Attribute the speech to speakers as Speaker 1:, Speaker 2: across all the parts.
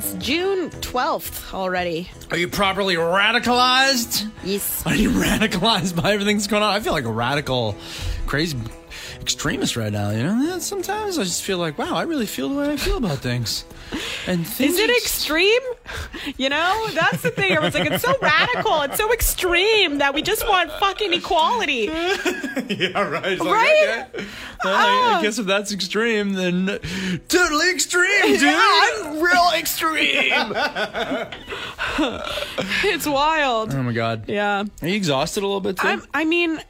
Speaker 1: It's June 12th already.
Speaker 2: Are you properly radicalized?
Speaker 1: Yes.
Speaker 2: Are you radicalized by everything that's going on? I feel like a radical, crazy extremist right now. You know, sometimes I just feel like, wow, I really feel the way I feel about things. And things
Speaker 1: Is it extreme? You know, that's the thing. Everyone's like, it's so radical, it's so extreme that we just want fucking equality.
Speaker 2: yeah, right. Like,
Speaker 1: Right?
Speaker 2: okay. Well, I, I
Speaker 1: Oh.
Speaker 2: guess if that's extreme, then totally extreme, dude.
Speaker 1: Yeah.
Speaker 2: I'm real extreme.
Speaker 1: It's wild.
Speaker 2: oh my god.
Speaker 1: Yeah.
Speaker 2: Are you exhausted a little bit too?
Speaker 1: I'm, I mean,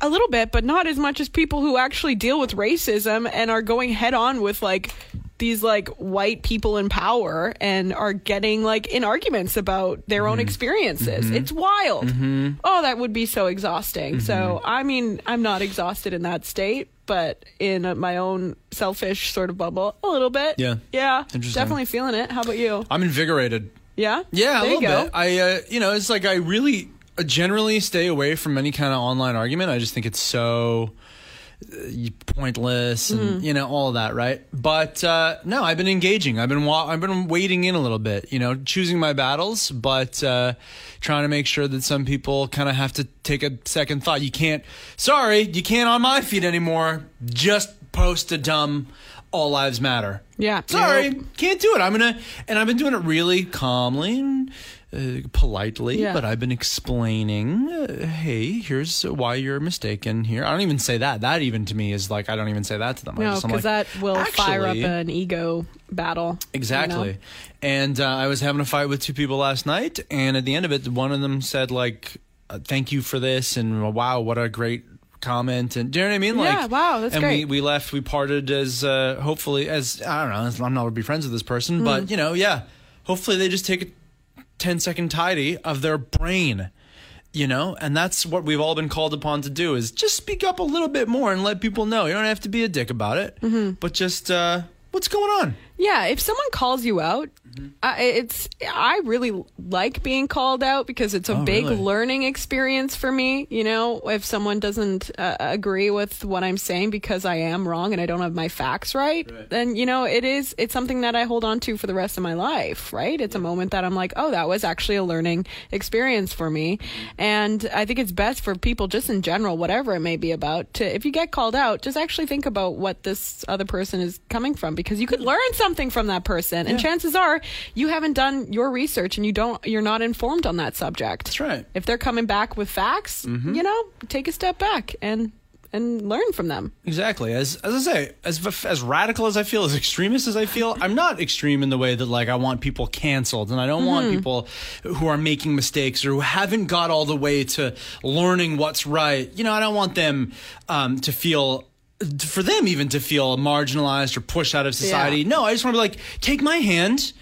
Speaker 1: a little bit, but not as much as people who actually deal with racism and are going head on with like these like white people in power and are getting like in arguments about their own mm-hmm. experiences. Mm-hmm. It's wild. Mm-hmm. Oh, that would be so exhausting. So, I mean, I'm not exhausted in that state, but in my own selfish sort of bubble, a little bit.
Speaker 2: Yeah.
Speaker 1: Yeah. Definitely feeling it. How about you?
Speaker 2: I'm invigorated.
Speaker 1: Yeah?
Speaker 2: Yeah,
Speaker 1: there
Speaker 2: a little bit. I, uh, you know, it's like I really generally stay away from any kind of online argument. I just think it's so uh, pointless and
Speaker 1: Mm-hmm.
Speaker 2: you know all of that, right? But uh, no, I've been engaging. I've been wa- I've been wading in a little bit. You know, choosing my battles, but uh, trying to make sure that some people kind of have to take a second thought. You can't. Sorry, you can't on my feed anymore. Just post a dumb. All lives matter.
Speaker 1: Yeah.
Speaker 2: Sorry,
Speaker 1: Nope.
Speaker 2: can't do it. I'm gonna, and I've been doing it really calmly and uh, politely,
Speaker 1: Yeah.
Speaker 2: but I've been explaining, uh, hey, here's why you're mistaken here. I don't even say that. That even to me is like I don't even say that to them.
Speaker 1: No, because
Speaker 2: like,
Speaker 1: that will fire up an ego battle. you
Speaker 2: Exactly.
Speaker 1: know?
Speaker 2: And uh, I was having a fight with two people last night, and at the end of it, one of them said like, uh, "Thank you for this," and "Wow, what a great." comment and do you know what I mean?
Speaker 1: Yeah,
Speaker 2: Like,
Speaker 1: wow, that's
Speaker 2: and
Speaker 1: great.
Speaker 2: we we left, we parted as uh, hopefully as I don't know, I'm not gonna be friends with this person,
Speaker 1: Hmm.
Speaker 2: but you know, yeah, hopefully they just take a 10 second tidy of their brain you know? And that's what we've all been called upon to do is just speak up a little bit more and let people know. You don't have to be a dick about it
Speaker 1: Mm-hmm.
Speaker 2: but just uh what's going on?
Speaker 1: Yeah, if someone calls you out, Mm-hmm. Uh, I, it's I really like being called out because it's a
Speaker 2: Oh,
Speaker 1: big
Speaker 2: really?
Speaker 1: learning experience for me. You know, if someone doesn't uh, agree with what I'm saying because I am wrong and I don't have my facts right, then you know it is it's something that I hold on to for the rest of my life. Right? It's a moment that I'm like, oh, that was actually a learning experience for me, mm-hmm. and I think it's best for people just in general, whatever it may be about, to if you get called out, just actually think about what this other person is coming from because you could learn something from that person, and chances are you haven't done your research and you don't you're not informed on that subject.
Speaker 2: that's right
Speaker 1: If they're coming back with facts, you know, take a step back and and learn from them.
Speaker 2: Exactly. As as I say, as as radical as I feel, as extremist as I feel, I'm not extreme in the way that like I want people canceled, and I don't want people who are making mistakes or who haven't got all the way to learning what's right. You know, I don't want them um, to feel. For them, even to feel marginalized or pushed out of society.
Speaker 1: Yeah.
Speaker 2: No, I just want to be like, take my hand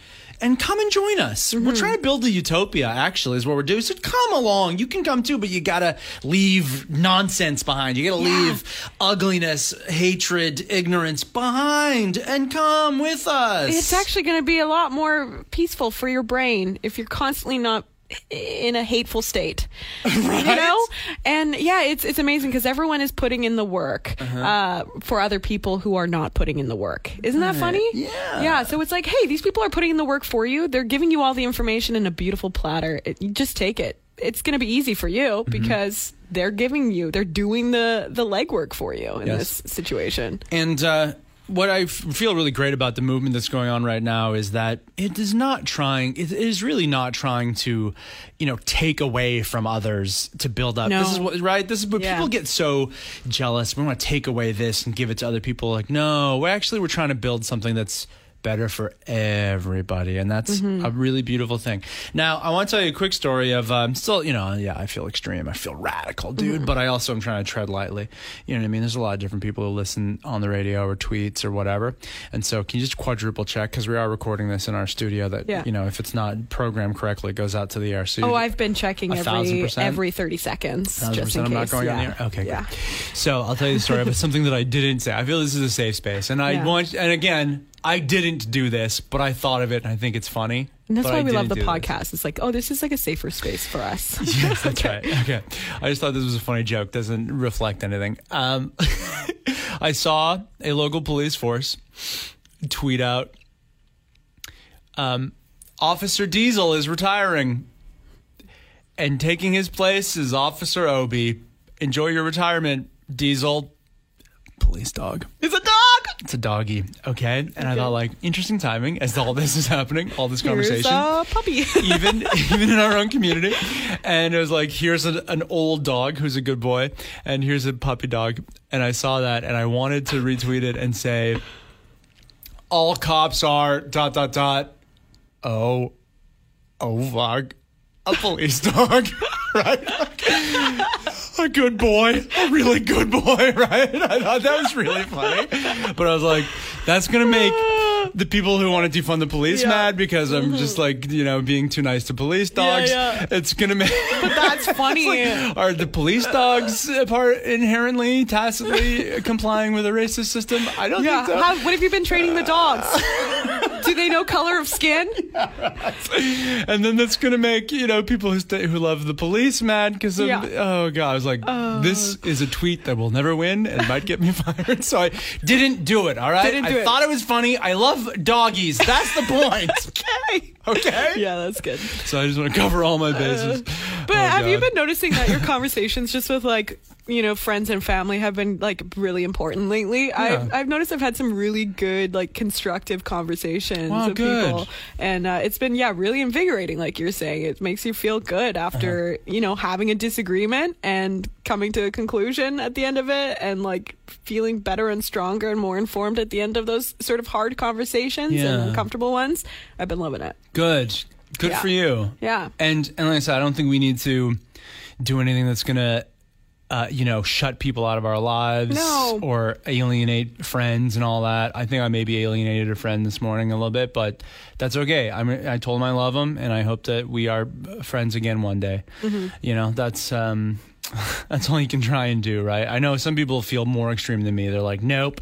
Speaker 2: and come and join us.
Speaker 1: Mm-hmm.
Speaker 2: We're trying to build a utopia, actually, is what we're doing. So come along. You can come too, but you gotta leave nonsense behind. You gotta leave ugliness, hatred, ignorance behind and come with us.
Speaker 1: It's actually going to be a lot more peaceful for your brain if you're constantly not in a hateful state. You know? And yeah it's it's amazing because everyone is putting in the work
Speaker 2: Uh-huh.
Speaker 1: uh for other people who are not putting in the work. Isn't that funny?
Speaker 2: Yeah.
Speaker 1: yeah so it's like hey these people are putting in the work for you. They're giving you all the information in a beautiful platter. It, you just take it. It's going to be easy for you
Speaker 2: Mm-hmm.
Speaker 1: because they're giving you they're doing the the legwork for you in
Speaker 2: Yes.
Speaker 1: this situation.
Speaker 2: And uh, what I feel really great about the movement that's going on right now is that it is not trying. It is really not trying to, you know, take away from others to build up.
Speaker 1: No.
Speaker 2: This is what right. This is what
Speaker 1: Yeah.
Speaker 2: people get so jealous. We want to take away this and give it to other people. Like, no, we're actually we're trying to build something that's better for everybody, and that's
Speaker 1: Mm-hmm.
Speaker 2: a really beautiful thing. Now, I want to tell you a quick story of um, still, you know, yeah, I feel extreme, I feel radical, dude,
Speaker 1: Mm-hmm.
Speaker 2: but I also am trying to tread lightly. You know what I mean? There's a lot of different people who listen on the radio or tweets or whatever, and so can you just quadruple check because we are recording this in our studio that
Speaker 1: Yeah.
Speaker 2: you know if it's not programmed correctly, it goes out to the air. So
Speaker 1: Oh, I've been checking every every thirty seconds. Just in
Speaker 2: I'm not
Speaker 1: case.
Speaker 2: going on
Speaker 1: yeah.
Speaker 2: the air? Okay,
Speaker 1: yeah.
Speaker 2: good. So I'll tell you the story of something that I didn't say. I feel this is a safe space, and I
Speaker 1: Yeah.
Speaker 2: want. And again, I didn't do this, but I thought of it, and I think it's funny.
Speaker 1: And that's why
Speaker 2: I
Speaker 1: we love the
Speaker 2: didn't this.
Speaker 1: podcast. It's like, oh, this is like a safer space for us.
Speaker 2: Yes, that's right. Okay. I just thought this was a funny joke. Doesn't reflect anything. Um, I saw a local police force tweet out um, Officer Diesel is retiring, and taking his place is Officer Obi. Enjoy your retirement, Diesel. Police dog.
Speaker 1: It's a dog.
Speaker 2: It's a doggy. Okay. And I thought, like, interesting timing as all this is happening, all this
Speaker 1: Here's
Speaker 2: conversation.
Speaker 1: a puppy.
Speaker 2: even even in our own community. And it was like, here's a, an old dog who's a good boy, and here's a puppy dog. And I saw that, and I wanted to retweet it and say, all cops are dot dot dot. Oh, oh fuck, a police dog, right? a good boy, a really good boy, right? I thought that was really funny, but I was like, that's gonna make the people who want to defund the police
Speaker 1: Yeah.
Speaker 2: mad because I'm just mm-hmm. like you know being too nice to police dogs.
Speaker 1: yeah.
Speaker 2: It's gonna make.
Speaker 1: That's funny.
Speaker 2: Are the police dogs part inherently, tacitly complying with a racist system? I don't
Speaker 1: yeah.
Speaker 2: think so.
Speaker 1: How, what have you been training the dogs? Do they know color of skin?
Speaker 2: and then that's gonna make you know people who stay, who love the police mad because
Speaker 1: Yeah.
Speaker 2: oh god, I was like, oh. this is a tweet that will never win and might get me fired. So I didn't do it. All right,
Speaker 1: Didn't
Speaker 2: I
Speaker 1: do it.
Speaker 2: thought it was funny. I love doggies. That's the point.
Speaker 1: Okay.
Speaker 2: okay.
Speaker 1: Yeah, that's good.
Speaker 2: So I just want to cover all my bases.
Speaker 1: But
Speaker 2: Oh,
Speaker 1: have you been noticing that your conversations just with like you know friends and family have been like really important lately? I've I've noticed I've had some really good like constructive conversations
Speaker 2: Wow,
Speaker 1: with
Speaker 2: good.
Speaker 1: people, and uh, it's been yeah really invigorating. Like you're saying, it makes you feel good after
Speaker 2: Uh-huh.
Speaker 1: you know having a disagreement and coming to a conclusion at the end of it, and like feeling better and stronger and more informed at the end of those sort of hard conversations
Speaker 2: Yeah.
Speaker 1: and uncomfortable ones. I've been loving it.
Speaker 2: Good. Good
Speaker 1: Yeah.
Speaker 2: for you.
Speaker 1: Yeah.
Speaker 2: And and like I said, I don't think we need to do anything that's gonna uh, you know, shut people out of our lives
Speaker 1: No.
Speaker 2: or alienate friends and all that. I think I maybe alienated a friend this morning a little bit, but that's okay. I'm, I told him I love him, and I hope that we are friends again one day.
Speaker 1: Mm-hmm.
Speaker 2: You know, that's um, that's all you can try and do, right? I know some people feel more extreme than me. They're like, nope,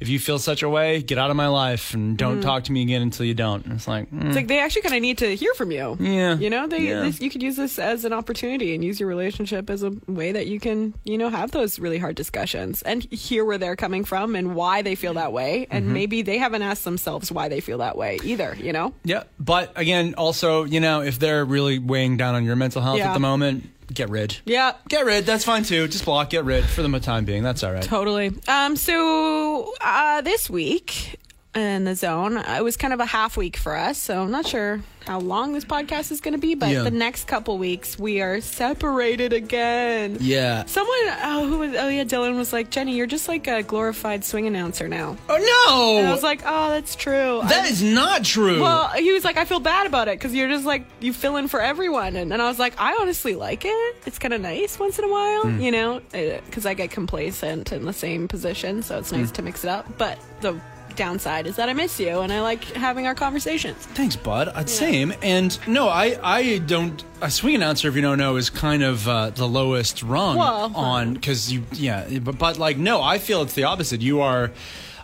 Speaker 2: if you feel such a way, get out of my life and don't talk to me again until you don't. And it's like, mm,
Speaker 1: It's like they actually kind of need to hear from you.
Speaker 2: Yeah.
Speaker 1: You know, they
Speaker 2: Yeah.
Speaker 1: this, you could use this as an opportunity and use your relationship as a way that you can, you know, have those really hard discussions and hear where they're coming from and why they feel that way. And
Speaker 2: Mm-hmm.
Speaker 1: maybe they haven't asked themselves why they feel that way either, you know?
Speaker 2: Yeah, but again, also, you know, if they're really weighing down on your mental health
Speaker 1: Yeah.
Speaker 2: at the moment, get rid.
Speaker 1: Yeah.
Speaker 2: Get rid. That's fine too. Just block. Get rid for the time being. That's all right.
Speaker 1: Totally. Um, so uh, this week in the zone, uh, it was kind of a half week for us. So I'm not sure how long this podcast is going to be, but
Speaker 2: Yeah.
Speaker 1: the next couple weeks we are separated again.
Speaker 2: Yeah.
Speaker 1: Someone, oh, who was, oh yeah, Dylan was like, Jenny, you're just like a glorified swing announcer now.
Speaker 2: Oh no!
Speaker 1: And I was like, oh, that's true.
Speaker 2: that
Speaker 1: I-
Speaker 2: is not true.
Speaker 1: well, he was like, I feel bad about it because you're just like you fill in for everyone, and, and I was like, I honestly like it. It's kind of nice once in a while,
Speaker 2: Hmm.
Speaker 1: you know, because I get complacent in the same position, so it's nice
Speaker 2: Hmm.
Speaker 1: to mix it up. But the downside is that I miss you, and I like having our conversations.
Speaker 2: Thanks, bud. Uh, Same. And no, I, I don't. A swing announcer, if you don't know, is kind of uh, the lowest rung
Speaker 1: Well,
Speaker 2: on because you, yeah. But, but like, no, I feel it's the opposite. You are,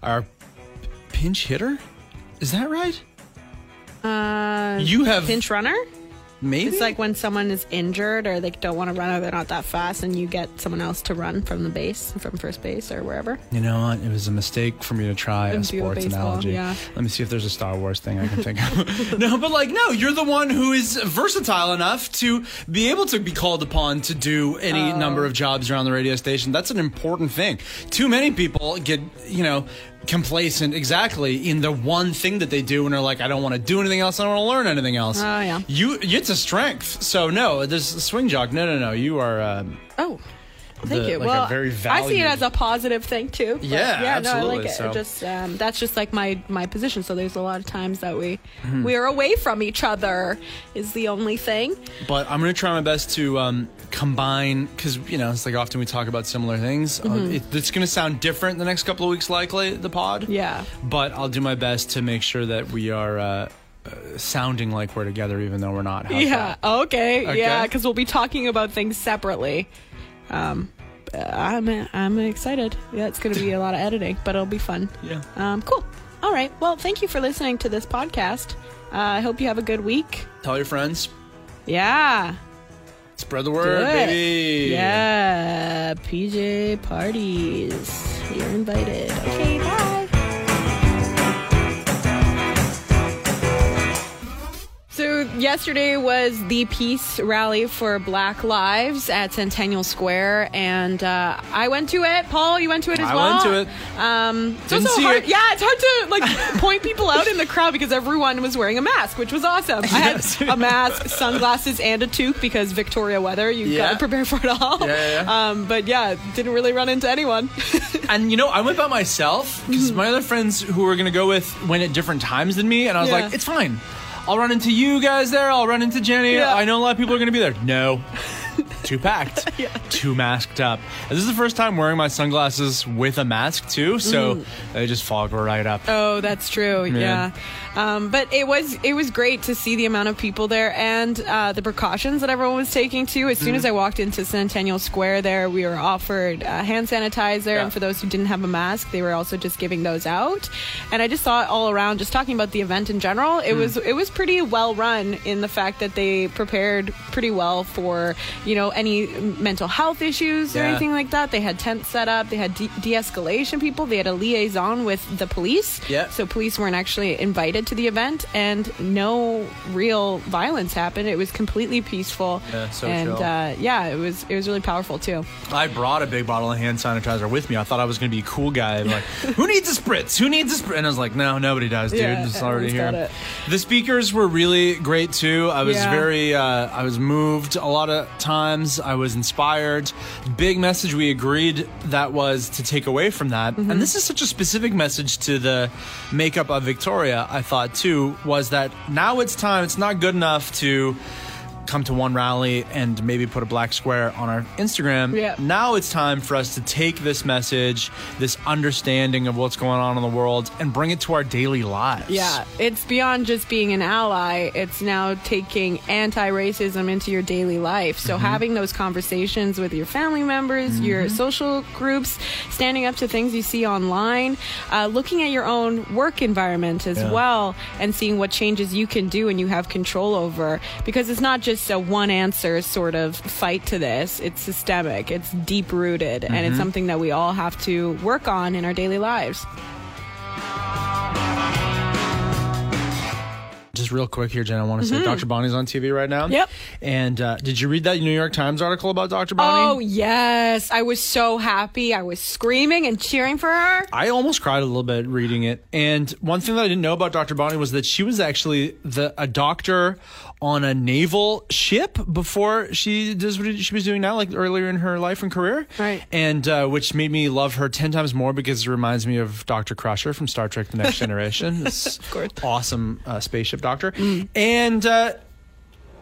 Speaker 2: are pinch hitter. Is that right?
Speaker 1: Uh,
Speaker 2: You have
Speaker 1: pinch runner.
Speaker 2: Maybe.
Speaker 1: It's like when someone is injured or they don't want to run or they're not that fast, and you get someone else to run from the base, from first base or wherever.
Speaker 2: You know what? It was a mistake for me to try a sports
Speaker 1: baseball,
Speaker 2: analogy.
Speaker 1: yeah.
Speaker 2: Let me see if there's a Star Wars thing I can think of. no, but like, no, you're the one who is versatile enough to be able to be called upon to do any
Speaker 1: Oh.
Speaker 2: number of jobs around the radio station. That's an important thing. Too many people get, you know, complacent exactly in the one thing that they do and are like, I don't want to do anything else. I don't want to learn anything else.
Speaker 1: Oh, yeah.
Speaker 2: You, it's a strength. So no, this swing jock. No, no, no. You are. Um,
Speaker 1: Oh. Thank
Speaker 2: The-
Speaker 1: you.
Speaker 2: like
Speaker 1: well,
Speaker 2: very
Speaker 1: I see it as a positive thing too.
Speaker 2: Yeah,
Speaker 1: yeah, no, I
Speaker 2: absolutely,
Speaker 1: like it.
Speaker 2: so-
Speaker 1: Just um, that's just like my my position. So there's a lot of times that we
Speaker 2: Mm-hmm.
Speaker 1: we are away from each other is the only thing.
Speaker 2: but I'm to try my best to um, combine because you know it's like often we talk about similar things. Uh, it, it's going to sound different the next couple of weeks, likely the pod.
Speaker 1: Mm-hmm. Yeah.
Speaker 2: But I'll do my best to make sure that we are uh, uh, sounding like we're together, even though we're not. How's
Speaker 1: Yeah. Okay.
Speaker 2: Okay.
Speaker 1: Yeah, because we'll be talking about things separately. Um, uh, I'm I'm excited. Yeah, it's going to be a lot of editing, but it'll be fun.
Speaker 2: Yeah.
Speaker 1: Um, cool. All right. Well, thank you for listening to this podcast. Uh, I hope you have a good week.
Speaker 2: Tell your friends.
Speaker 1: Yeah.
Speaker 2: Spread the word, baby.
Speaker 1: Yeah, PJ parties. You're invited. Okay, bye. Yesterday was the peace rally for Black Lives at Centennial Square, and uh, I went to it. Pol, you went to it as
Speaker 2: I
Speaker 1: well.
Speaker 2: I went to it.
Speaker 1: Um, it's
Speaker 2: Didn't
Speaker 1: also hard.
Speaker 2: it.
Speaker 1: Yeah, it's hard to like point people out in the crowd because everyone was wearing a mask, which was awesome. I had a mask, sunglasses, and a toque because Victoria weather. You've
Speaker 2: Yeah.
Speaker 1: got to prepare for it all.
Speaker 2: Yeah, yeah, yeah.
Speaker 1: Um, but yeah, didn't really run into anyone.
Speaker 2: And you know, I went by myself because my other friends who were gonna go with went at different times than me, and I was like, it's fine. I'll run into you guys there. I'll run into Jenny.
Speaker 1: Yeah.
Speaker 2: I know a lot of people are gonna be there. No. Too packed. Too masked up. And this is the first time wearing my sunglasses with a mask too, so they just fog right up.
Speaker 1: Oh, that's true. Yeah. Um, but it was it was great to see the amount of people there and uh, the precautions that everyone was taking too. As soon
Speaker 2: Mm-hmm.
Speaker 1: as I walked into Centennial Square, there we were offered uh, hand sanitizer,
Speaker 2: Yeah.
Speaker 1: and for those who didn't have a mask, they were also just giving those out. And I just saw it all around. Just talking about the event in general, it
Speaker 2: Mm.
Speaker 1: was it was pretty well run in the fact that they prepared pretty well for you know any mental health issues or
Speaker 2: Yeah.
Speaker 1: anything like that. They had tents set up. They had de- de-escalation people. They had a liaison with the police.
Speaker 2: Yeah.
Speaker 1: So police weren't actually invited to the event, and no real violence happened. It was completely peaceful.
Speaker 2: Yeah, so
Speaker 1: and uh, yeah, it was it was really powerful too.
Speaker 2: I brought a big bottle of hand sanitizer with me. I thought I was going to be a cool guy. Like, who needs a spritz? Who needs a spritz? And I was like, no, nobody does, dude.
Speaker 1: Yeah,
Speaker 2: it's already here.
Speaker 1: it.
Speaker 2: The speakers were really great too. I was
Speaker 1: Yeah.
Speaker 2: very, uh, I was moved a lot of times. I was inspired. Big message we agreed that was to take away from that.
Speaker 1: Mm-hmm.
Speaker 2: And this is such a specific message to the makeup of Victoria, I thought too, was that now it's time. It's not good enough to come to one rally and maybe put a black square on our Instagram.
Speaker 1: Yeah.
Speaker 2: Now it's time for us to take this message, this understanding of what's going on in the world, and bring it to our daily lives.
Speaker 1: Yeah, it's beyond just being an ally. It's now taking anti-racism into your daily life. So having those conversations with your family members, your social groups, standing up to things you see online, uh, looking at your own work environment as
Speaker 2: Yeah.
Speaker 1: well, and seeing what changes you can do and you have control over. Because it's not just a one answer sort of fight to this. It's systemic. It's deep rooted, and it's something that we all have to work on in our daily lives.
Speaker 2: Just real quick here, Jen, I want to say Dr. Bonnie's on TV right now.
Speaker 1: Mm-hmm. Yep.
Speaker 2: And uh, did you read that New York Times article about Dr. Bonnie?
Speaker 1: Oh yes, I was so happy. I was screaming and cheering for her.
Speaker 2: I almost cried a little bit reading it. And one thing that I didn't know about Dr. Bonnie was that she was actually the a doctor on a naval ship before she does what she was doing now, like earlier in her life and career.
Speaker 1: Right.
Speaker 2: And uh, which made me love her ten times more because it reminds me of Dr. Crusher from Star Trek: The Next Generation. This
Speaker 1: course.
Speaker 2: awesome uh, spaceship doctor. And uh,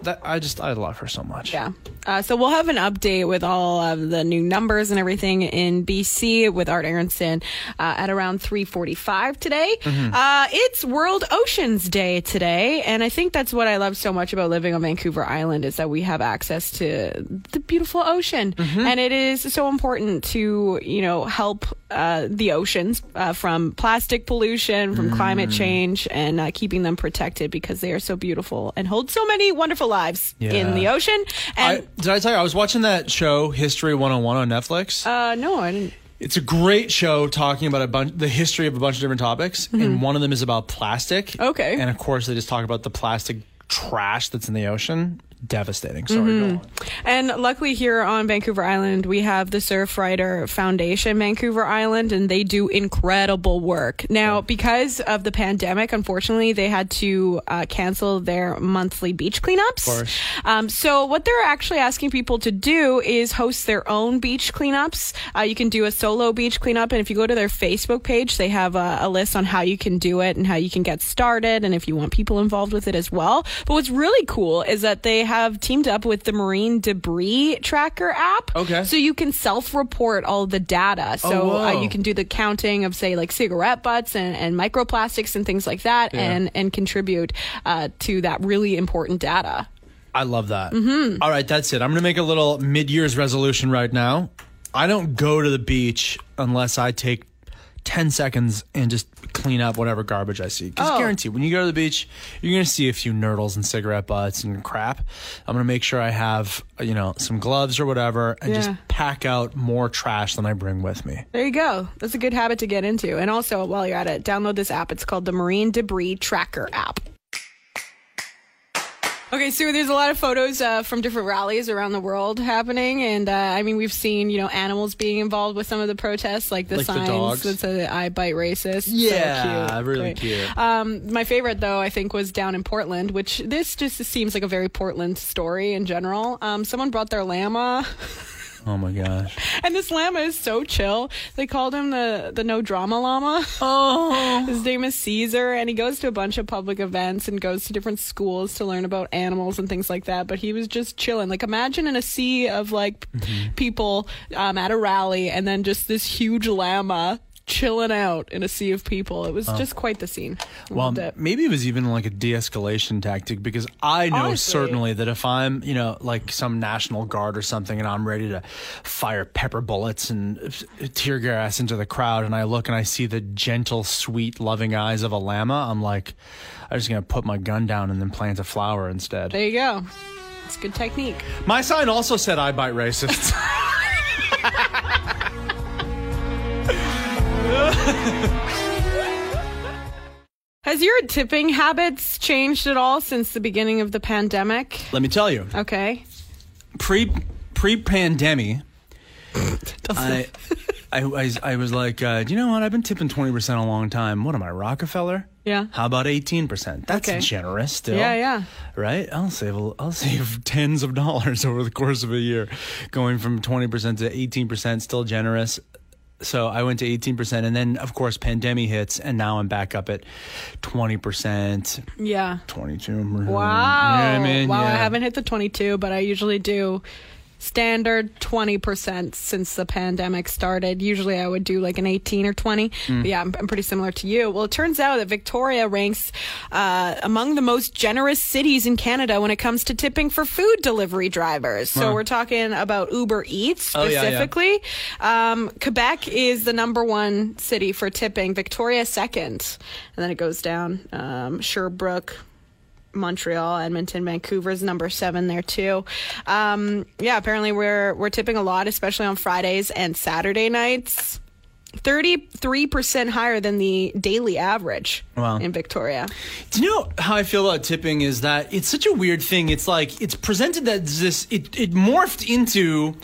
Speaker 2: that I just I love her so much.
Speaker 1: Yeah. Uh, so we'll have an update with all of the new numbers and everything in BC with Art Aronson uh, at around 3:45 today. Uh, it's World Oceans Day today, and I think that's what I love so much about living on Vancouver Island is that we have access to the beautiful ocean, and it is so important to you know help uh, the oceans uh, from plastic pollution, from climate change, and uh, keeping them protected because they are so beautiful and hold so many wonderful lives
Speaker 2: Yeah.
Speaker 1: in the ocean. And
Speaker 2: I, did I tell you I was watching that show History 101 on Netflix?
Speaker 1: Uh, no, I didn't.
Speaker 2: It's a great show talking about a bunch, the history of a bunch of different topics, and one of them is about plastic.
Speaker 1: Mm-hmm. Okay.
Speaker 2: And of course, they just talk about the plastic trash that's in the ocean. Devastating. Sorry,
Speaker 1: Mm-hmm. And luckily, here on Vancouver Island, we have the Surfrider Foundation, Vancouver Island, and they do incredible work. Now, because of the pandemic, unfortunately, they had to uh, cancel their monthly beach cleanups.
Speaker 2: course.
Speaker 1: Um, so, what they're actually asking people to do is host their own beach cleanups. Uh, you can do a solo beach cleanup, and if you go to their Facebook page, they have a, a list on how you can do it and how you can get started, and if you want people involved with it as well. But what's really cool is that they have teamed up with the Marine Debris Tracker app.
Speaker 2: Okay.
Speaker 1: So you can self-report all the data. So
Speaker 2: Oh,
Speaker 1: uh, you can do the counting of, say, like cigarette butts and, and microplastics and things like that,
Speaker 2: Yeah.
Speaker 1: and and contribute uh, to that really important data.
Speaker 2: I love that. Mm-hmm. right, that's it. I'm going to make a little mid year's resolution right now. I don't go to the beach unless I take 10 seconds and just clean up whatever garbage I see. Because
Speaker 1: Oh.
Speaker 2: guarantee, when you go to the beach, you're going to see a few nurdles and cigarette butts and crap. I'm going to make sure I have, you know, some gloves or whatever and just pack out more trash than I bring with me.
Speaker 1: There you go. That's a good habit to get into. And also, while you're at it, download this app. It's called the Marine Debris Tracker app. Okay, so there's a lot of photos uh, from different rallies around the world happening, and uh, I mean we've seen you know animals being involved with some of the protests, like the
Speaker 2: Like the
Speaker 1: signs
Speaker 2: dogs?
Speaker 1: that say "I bite racist." So
Speaker 2: Yeah,
Speaker 1: cute.
Speaker 2: really
Speaker 1: Great.
Speaker 2: cute.
Speaker 1: Um, my favorite though, I think, was down in Portland, which this just seems like a very Portland story in general. Um, someone brought their llama.
Speaker 2: Oh my gosh.
Speaker 1: And this llama is so chill. They called him the the no drama llama.
Speaker 2: Oh.
Speaker 1: His name is Caesar, and he goes to a bunch of public events and goes to different schools to learn about animals and things like that. But he was just chilling. Like imagine in a sea of like people um, at a rally, and then just this huge llama chilling out in a sea of people. It was oh. just quite the scene.
Speaker 2: Well,
Speaker 1: it.
Speaker 2: maybe it was even like a de-escalation tactic because I know
Speaker 1: Honestly.
Speaker 2: certainly that if I'm, you know, like some national guard or something, and I'm ready to fire pepper bullets and tear gas into the crowd, and I look and I see the gentle, sweet, loving eyes of a llama, I'm like, I'm just gonna put my gun down and then plant a flower instead.
Speaker 1: There you go. It's good technique.
Speaker 2: My sign also said, "I bite racists."
Speaker 1: Has your tipping habits changed at all since the beginning of the pandemic?
Speaker 2: Let me tell you,
Speaker 1: Okay.
Speaker 2: pre pre pandemic. I, I, I, I was like, uh, do you know what? I've been tipping 20% a long time. What am I, Rockefeller?
Speaker 1: Yeah.
Speaker 2: How about 18%? That's
Speaker 1: Okay.
Speaker 2: generous still.
Speaker 1: Yeah, yeah.
Speaker 2: Right? I'll save, a, I'll save tens of dollars over the course of a year. Going from 20% to 18%, still generous. So I went to 18%. And then, of course, pandemic hits. And now I'm back up at 20%,
Speaker 1: Yeah.
Speaker 2: 22%.
Speaker 1: Wow.
Speaker 2: You know what I mean?
Speaker 1: Wow, I haven't hit the 22, but I usually do standard 20% since the pandemic started. Usually I would do like an 18 or 20.
Speaker 2: Mm.
Speaker 1: Yeah, I'm, I'm pretty similar to you. Well, it turns out that Victoria ranks uh, among the most generous cities in Canada when it comes to tipping for food delivery drivers. So
Speaker 2: Wow.
Speaker 1: we're talking about Uber Eats
Speaker 2: Oh, yeah, yeah.
Speaker 1: specifically. Um, Quebec is the number one city for tipping, Victoria second. And then it goes down. Um, Sherbrooke, Montreal, Edmonton, Vancouver's number seven there too. Um, yeah, apparently we're we're tipping a lot, especially on Fridays and Saturday nights. Thirty-three percent higher than the daily average
Speaker 2: Wow.
Speaker 1: in Victoria.
Speaker 2: Do you know how I feel about tipping is that it's such a weird thing. It's like it's presented that this it, it morphed into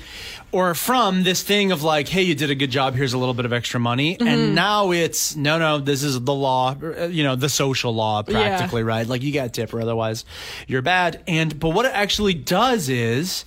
Speaker 2: or from this thing of like, hey, you did a good job, here's a little bit of extra money.
Speaker 1: Mm-hmm.
Speaker 2: And now it's no no, this is the law, you know, the social law practically, right? Like you got to tip or otherwise you're bad. And but what it actually does is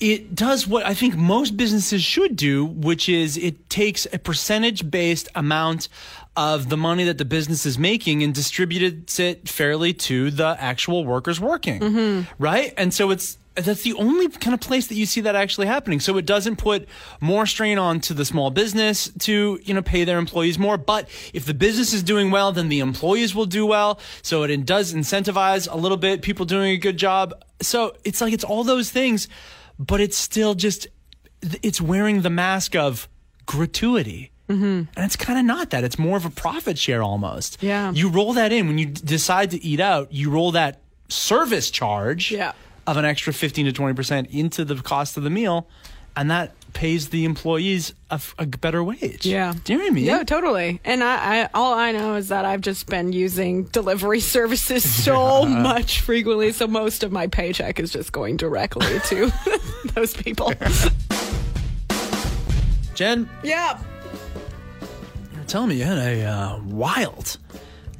Speaker 2: it does what I think most businesses should do, which is it takes a percentage based amount of the money that the business is making and distributes it fairly to the actual workers working. Mm-hmm. Right? And so it's that's the only kind of place that you see that actually happening. So it doesn't put more strain on to the small business to, you know, pay their employees more. But if the business is doing well, then the employees will do well. So it does incentivize a little bit people doing a good job. So it's like it's all those things, but it's still just it's wearing the mask of gratuity. Mm-hmm. And it's kind of not that. It's more of a profit share almost.
Speaker 1: Yeah.
Speaker 2: You roll that in when you d- decide to eat out, you roll that service charge
Speaker 1: Yeah.
Speaker 2: of an extra 15 to 20% into the cost of the meal, and that pays the employees a better wage.
Speaker 1: Yeah.
Speaker 2: Do you know what I mean?
Speaker 1: Yeah, totally. And I, I, all I know is that I've just been using delivery services so much frequently, so most of my paycheck is just going directly to those people.
Speaker 2: Jen,
Speaker 1: yeah.
Speaker 2: you're telling me you had a uh, wild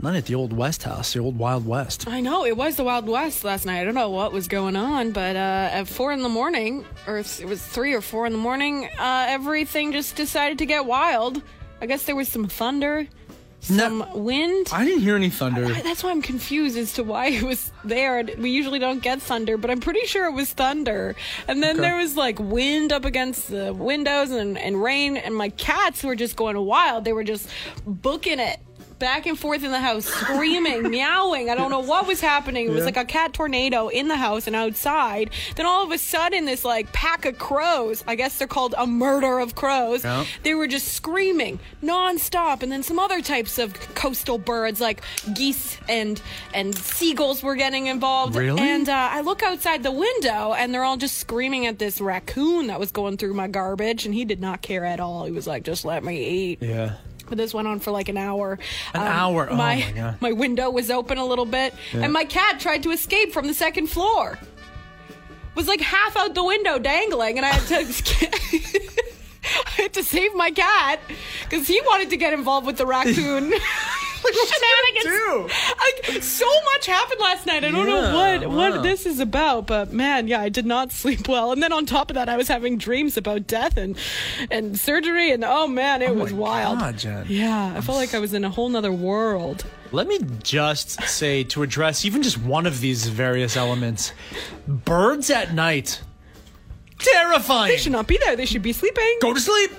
Speaker 2: night at the old West House, the old Wild West.
Speaker 1: I know it was the Wild West last night. I don't know what was going on, but uh, at four in the morning, or it was three or four in the morning, uh, everything just decided to get wild. I guess there was some thunder, some wind.
Speaker 2: I didn't hear any thunder.
Speaker 1: I- That's why I'm confused as to why it was there. We usually don't get thunder, but I'm pretty sure it was thunder. And then
Speaker 2: Okay.
Speaker 1: there was like wind up against the windows and, and rain, and my cats were just going wild. They were just booking it. Back and forth in the house, screaming, meowing. I don't know what was happening. It was
Speaker 2: Yeah.
Speaker 1: like a cat tornado in the house and outside. Then all of a sudden, this like pack of crows, I guess they're called a murder of crows,
Speaker 2: Yeah.
Speaker 1: they were just screaming nonstop, and then some other types of coastal birds like geese and and seagulls were getting involved.
Speaker 2: Really?
Speaker 1: And uh, I look outside the window, and they're all just screaming at this raccoon that was going through my garbage, and he did not care at all. He was like, "Just let me eat."
Speaker 2: yeah.
Speaker 1: But this went on for like an hour.
Speaker 2: An um, hour? Oh
Speaker 1: my
Speaker 2: my God.
Speaker 1: my window was open a little bit, and my cat tried to escape from the second floor. Was like half out the window, dangling, and I had to. I had to save my cat because he wanted to get involved with the raccoon shenanigans. Like, so much happened last night. I don't know what
Speaker 2: wow.
Speaker 1: what this is about, but man, yeah, I did not sleep well. And then on top of that, I was having dreams about death and and surgery, and oh man, it oh was
Speaker 2: my
Speaker 1: wild.
Speaker 2: God, Jen.
Speaker 1: Yeah, I felt like I was in a whole nother world.
Speaker 2: Let me just say to address even just one of these various elements birds at night. Terrifying.
Speaker 1: They should not be there. They should be sleeping.
Speaker 2: Go to sleep.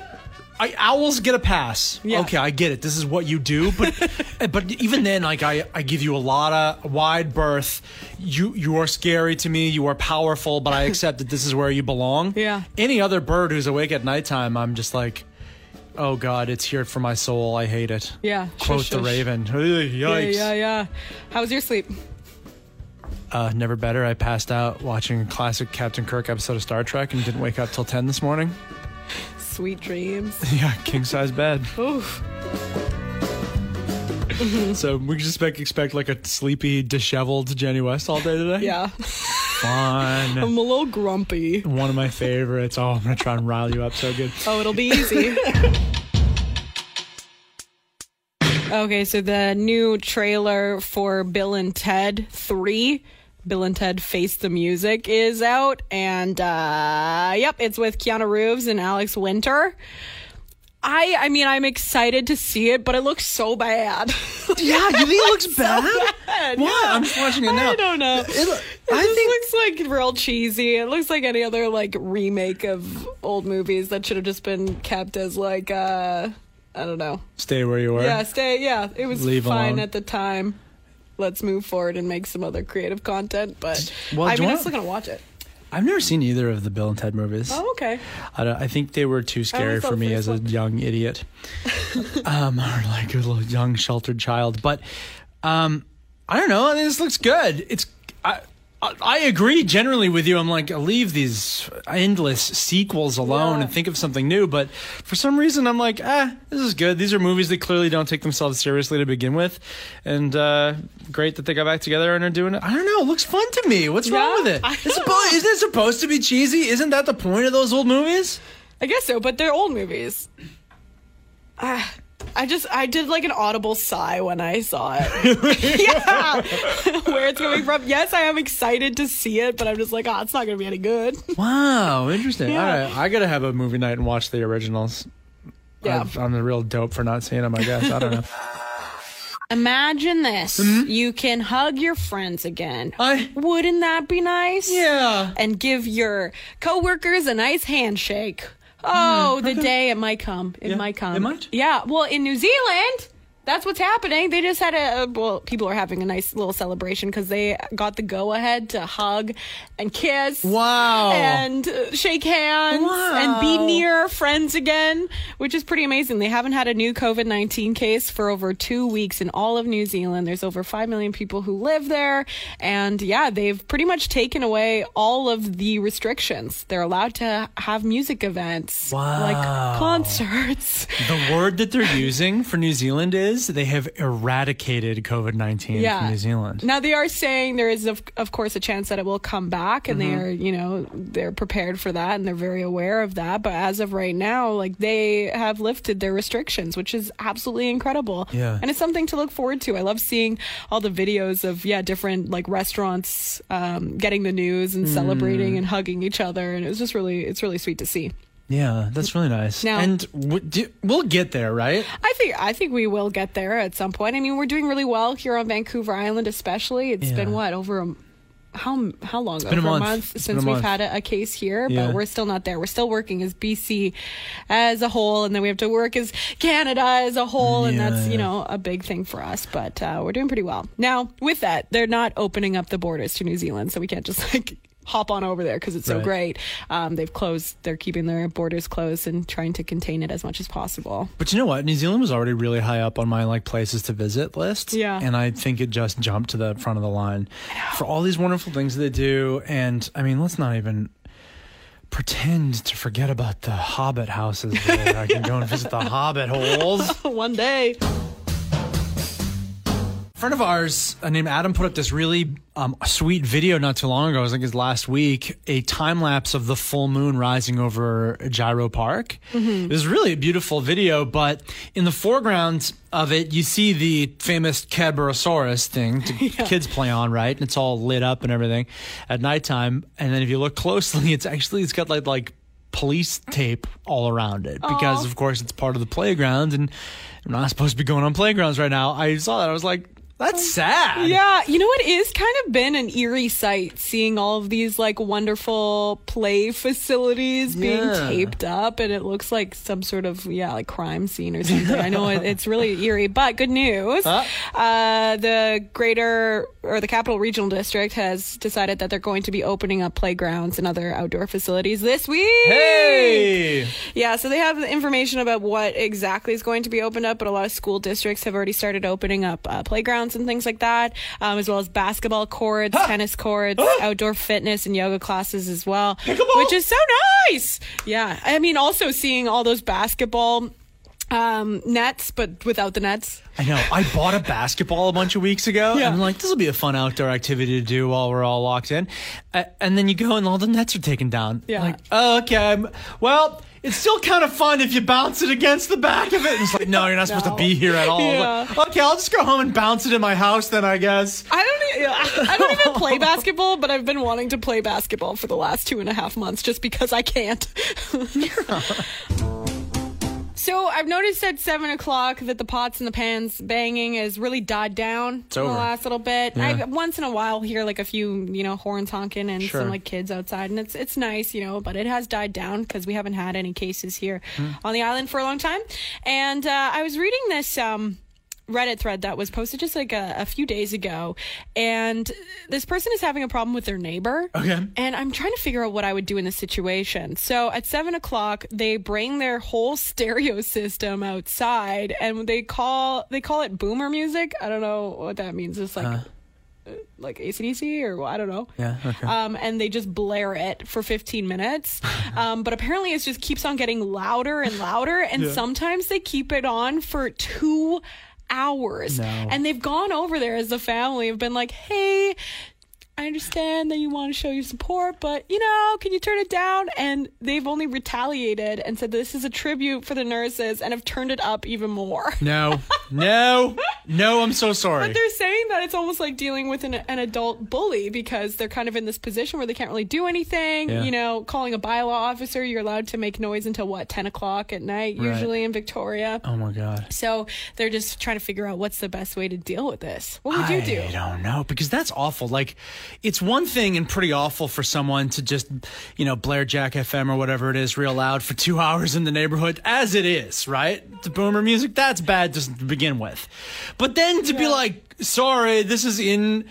Speaker 2: I, owls get a pass.
Speaker 1: Yeah.
Speaker 2: Okay, I get it. This is what you do, but but even then, like I, I give you a lot of wide berth. You you are scary to me. You are powerful, but I accept that this is where you belong.
Speaker 1: Yeah.
Speaker 2: Any other bird who's awake at nighttime, I'm just like, oh god, it's here for my soul. I hate it.
Speaker 1: Yeah.
Speaker 2: Quote
Speaker 1: shush,
Speaker 2: the
Speaker 1: shush.
Speaker 2: raven. Ugh,
Speaker 1: Yeah,
Speaker 2: Yikes.
Speaker 1: yeah, yeah. How was your sleep?
Speaker 2: Uh, never better. I passed out watching a classic Captain Kirk episode of Star Trek and didn't wake up till 10 this morning.
Speaker 1: Sweet dreams.
Speaker 2: Yeah, king size bed.
Speaker 1: Oof.
Speaker 2: So we just expect, expect like a sleepy, disheveled Jenny West all day today.
Speaker 1: Yeah.
Speaker 2: Fun.
Speaker 1: I'm a little grumpy.
Speaker 2: One of my favorites. Oh, I'm gonna try and rile you up so good.
Speaker 1: Oh, it'll be easy. okay, so the new trailer for Bill and Ted 3, Bill and Ted Face the Music, is out. And, uh, yep, it's with Keanu Reeves and Alex Winter. I, I mean, I'm excited to see it, but it looks so bad.
Speaker 2: Yeah, you think it looks bad?
Speaker 1: bad,
Speaker 2: Why?
Speaker 1: yeah.
Speaker 2: I'm just watching it now.
Speaker 1: I don't know.
Speaker 2: It,
Speaker 1: It
Speaker 2: I think
Speaker 1: looks like real cheesy. It looks like any other like remake of old movies that should have just been kept as like uh I don't know.
Speaker 2: stay where you were.
Speaker 1: Yeah, stay. Yeah, it was
Speaker 2: Leave
Speaker 1: fine
Speaker 2: alone.
Speaker 1: at the time. Let's move forward and make some other creative content. But
Speaker 2: Well,
Speaker 1: I mean, I'm still gonna watch it.
Speaker 2: I've never seen either of the Bill and Ted movies.
Speaker 1: Oh, okay.
Speaker 2: I, don't, I think they were too scary for me as a young idiot, um, or like a little young sheltered child. But um, I don't know. I mean, this looks good. It's I, agree generally with you. I'm like leave these endless sequels alone
Speaker 1: Yeah.
Speaker 2: and think of something new. But for some reason, I'm like, ah, this is good. These are movies that clearly don't take themselves seriously to begin with, and uh, great that they got back together and are doing it. I don't know. It looks fun to me. What's wrong with it? It's supposed, isn't it supposed to be cheesy? Isn't that the point of those old movies?
Speaker 1: I guess so, but they're old movies. Ah, I just I did like an audible sigh when I saw it. yeah, where it's coming from. Yes, I am excited to see it, but I'm just like, oh, it's not gonna be any good.
Speaker 2: Wow, interesting.
Speaker 1: Yeah.
Speaker 2: All right, I gotta have a movie night and watch the originals.
Speaker 1: Yeah.
Speaker 2: I've- I'm the real dope for not seeing them. I guess I don't know.
Speaker 1: Imagine this: mm-hmm. you can hug your friends again.
Speaker 2: I
Speaker 1: Wouldn't that be nice?
Speaker 2: yeah.
Speaker 1: And give your coworkers a nice handshake. Oh, hmm. the day it might come. It
Speaker 2: Yeah,
Speaker 1: might come.
Speaker 2: it might.
Speaker 1: Yeah. Well, in New Zealand, that's what's happening. They just had a well, people are having a nice little celebration because they got the go ahead to hug and kiss.
Speaker 2: Wow.
Speaker 1: And uh, shake hands wow. and be near friends again, which is pretty amazing. They haven't had a new COVID 19 case for over two weeks in all of New Zealand. There's over 5 million people who live there. And yeah, they've pretty much taken away all of the restrictions. They're allowed to have music events, like concerts.
Speaker 2: the word that they're using for New Zealand is they have eradicated COVID nineteen
Speaker 1: Yeah.
Speaker 2: from New Zealand.
Speaker 1: Now they are saying there is of, of course a chance that it will come back and
Speaker 2: Mm-hmm.
Speaker 1: they are, you know, they're prepared for that and they're very aware of that, but as of right now, like they have lifted their restrictions, which is absolutely incredible.
Speaker 2: Yeah.
Speaker 1: And it's something to look forward to. I love seeing all the videos of yeah, different like restaurants um, getting the news and
Speaker 2: Mm.
Speaker 1: celebrating and hugging each other and it was just really it's really sweet to see.
Speaker 2: Yeah, that's really nice.
Speaker 1: Now-
Speaker 2: and w- do, we'll get there, right?
Speaker 1: I think I think we will get there at some point. I mean, we're doing really well here on Vancouver Island, especially. It's been what over a how how long?
Speaker 2: It's been a month. It's been
Speaker 1: since
Speaker 2: a
Speaker 1: we've had a, a case here,
Speaker 2: Yeah.
Speaker 1: but we're still not there. We're still working as BC as a whole, and then we have to work as Canada as a whole, and
Speaker 2: Yeah,
Speaker 1: that's
Speaker 2: yeah.
Speaker 1: you know a big thing for us. But uh, we're doing pretty well now. With that, they're not opening up the borders to New Zealand, so we can't just like. Hop on over there because it's so great. Um, they've closed. They're keeping their borders closed and trying to contain it as much as possible.
Speaker 2: But you know what? New Zealand was already really high up on my like places to visit list.
Speaker 1: Yeah.
Speaker 2: And I think it just jumped to the front of the line for all these wonderful things they do. And I mean, let's not even pretend to forget about the hobbit houses I can go and visit the hobbit holes.
Speaker 1: One day.
Speaker 2: Friend of ours uh, named Adam put up this really um, sweet video not too long ago. I think it was last week, a time lapse of the full moon rising over Gyro Park. It was really a beautiful video, but in the foreground of it, you see the famous Cadborosaurus thing to kids play on, right? And it's all lit up and everything at nighttime. And then if you look closely, it's actually it's got like like police tape all around it because of course it's part of the playground and I'm not supposed to be going on playgrounds right now. I saw that I was like, that's sad.
Speaker 1: Yeah, you know what is kind of been an eerie sight seeing all of these like wonderful play facilities being
Speaker 2: Yeah.
Speaker 1: taped up and it looks like some sort of yeah, like crime scene or something. I know it, it's really eerie, but good news.
Speaker 2: Huh?
Speaker 1: Uh, the greater or the Capital Regional District has decided that they're going to be opening up playgrounds and other outdoor facilities this week.
Speaker 2: Hey.
Speaker 1: Yeah, so they have the information about what exactly is going to be opened up, but a lot of school districts have already started opening up uh, playgrounds and things like that, um, as well as basketball courts, tennis courts, outdoor fitness and yoga classes as well,
Speaker 2: Pickleball?
Speaker 1: which is so nice. Yeah, I mean, also seeing all those basketball um, nets, but without the nets.
Speaker 2: I know. I bought a basketball a bunch of weeks ago.
Speaker 1: Yeah.
Speaker 2: And I'm like, this will be a fun outdoor activity to do while we're all locked in. Uh, and then you go and all the nets are taken down.
Speaker 1: Yeah.
Speaker 2: Like, oh, okay. I'm- well, it's still kind of fun if you bounce it against the back of it. And it's like, no, you're not supposed
Speaker 1: No.
Speaker 2: to be here at all.
Speaker 1: Yeah.
Speaker 2: Like, okay, I'll just go home and bounce it in my house then, I guess.
Speaker 1: I don't. I don't even play basketball, but I've been wanting to play basketball for the last two and a half months just because I can't. So I've noticed at seven o'clock that the pots and the pans banging has really died down in
Speaker 2: over.
Speaker 1: the last little bit.
Speaker 2: Yeah.
Speaker 1: I once in a while hear like a few, you know, horns honking and
Speaker 2: Sure.
Speaker 1: some like kids outside, and it's it's nice, you know. But it has died down because we haven't had any cases here
Speaker 2: Hmm.
Speaker 1: on the island for a long time. And uh, I was reading this. Um, Reddit thread that was posted just like a, a few days ago, and this person is having a problem with their neighbor.
Speaker 2: Okay.
Speaker 1: And I'm trying to figure out what I would do in this situation. So at seven o'clock, they bring their whole stereo system outside, and they call they call it boomer music. I don't know what that means. It's like uh, like ACDC or I don't know.
Speaker 2: Yeah, okay.
Speaker 1: Um, and they just blare it for 15 minutes. Um, but apparently, it just keeps on getting louder and louder, and sometimes they keep it on for two hours.
Speaker 2: No.
Speaker 1: And they've gone over there as a family, have been like, hey. I understand that you want to show your support, but you know, can you turn it down? And they've only retaliated and said this is a tribute for the nurses and have turned it up even more.
Speaker 2: No, no, no, I'm so sorry.
Speaker 1: But they're saying that it's almost like dealing with an, an adult bully because they're kind of in this position where they can't really do anything.
Speaker 2: Yeah.
Speaker 1: You know, calling a bylaw officer, you're allowed to make noise until what, 10 o'clock at night,
Speaker 2: Right.
Speaker 1: usually in Victoria.
Speaker 2: Oh my God.
Speaker 1: So they're just trying to figure out what's the best way to deal with this. What would you do?
Speaker 2: I don't know because that's awful. Like, it's one thing and pretty awful for someone to just, you know, blare Jack FM or whatever it is real loud for two hours in the neighborhood, as it is, right? The boomer music, that's bad just to begin with. But then to be like, sorry, this is in.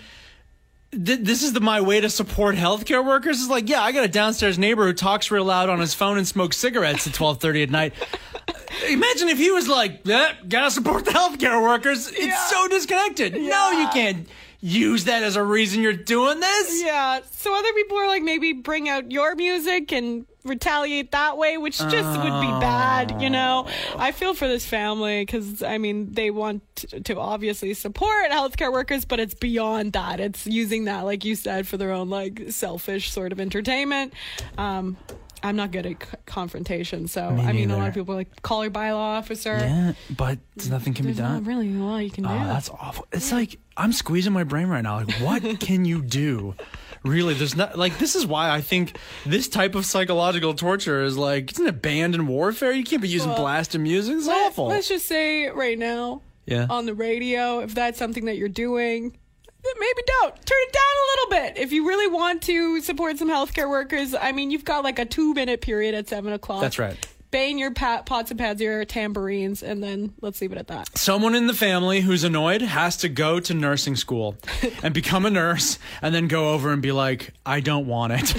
Speaker 2: th- This is the my way to support healthcare workers. Is like, yeah, I got a downstairs neighbor who talks real loud on his phone and smokes cigarettes at twelve thirty at night. Imagine if he was like, eh, gotta support the healthcare workers. It's
Speaker 1: Yeah.
Speaker 2: so disconnected. No, you can't use that as a reason you're doing this.
Speaker 1: Yeah. So other people are like, maybe bring out your music and retaliate that way, which just would be bad, you know? I feel for this family because, I mean, they want t- to obviously support healthcare workers, but it's beyond that. It's using that, like you said, for their own, like, selfish sort of entertainment. Um, I'm not good at c- confrontation, so I mean, a lot of people are like call your bylaw officer.
Speaker 2: Yeah, but nothing can
Speaker 1: There's
Speaker 2: be
Speaker 1: not
Speaker 2: done.
Speaker 1: really a lot you can do.
Speaker 2: Oh, that's awful. It's like I'm squeezing my brain right now. Like, what can you do? Really, there's not like this is why I think this type of psychological torture is like isn't it banned in warfare? You can't be using
Speaker 1: Well,
Speaker 2: blasted music. It's
Speaker 1: Let-
Speaker 2: awful.
Speaker 1: Let's just say right now,
Speaker 2: Yeah.
Speaker 1: on the radio, if that's something that you're doing, maybe don't. Turn it down a little bit. If you really want to support some healthcare workers, I mean, you've got like a two minute period at seven o'clock.
Speaker 2: That's right.
Speaker 1: Bang your pat, pots and pads, your tambourines, and then let's leave it at that.
Speaker 2: Someone in the family who's annoyed has to go to nursing school and become a nurse and then go over and be like, I don't want it.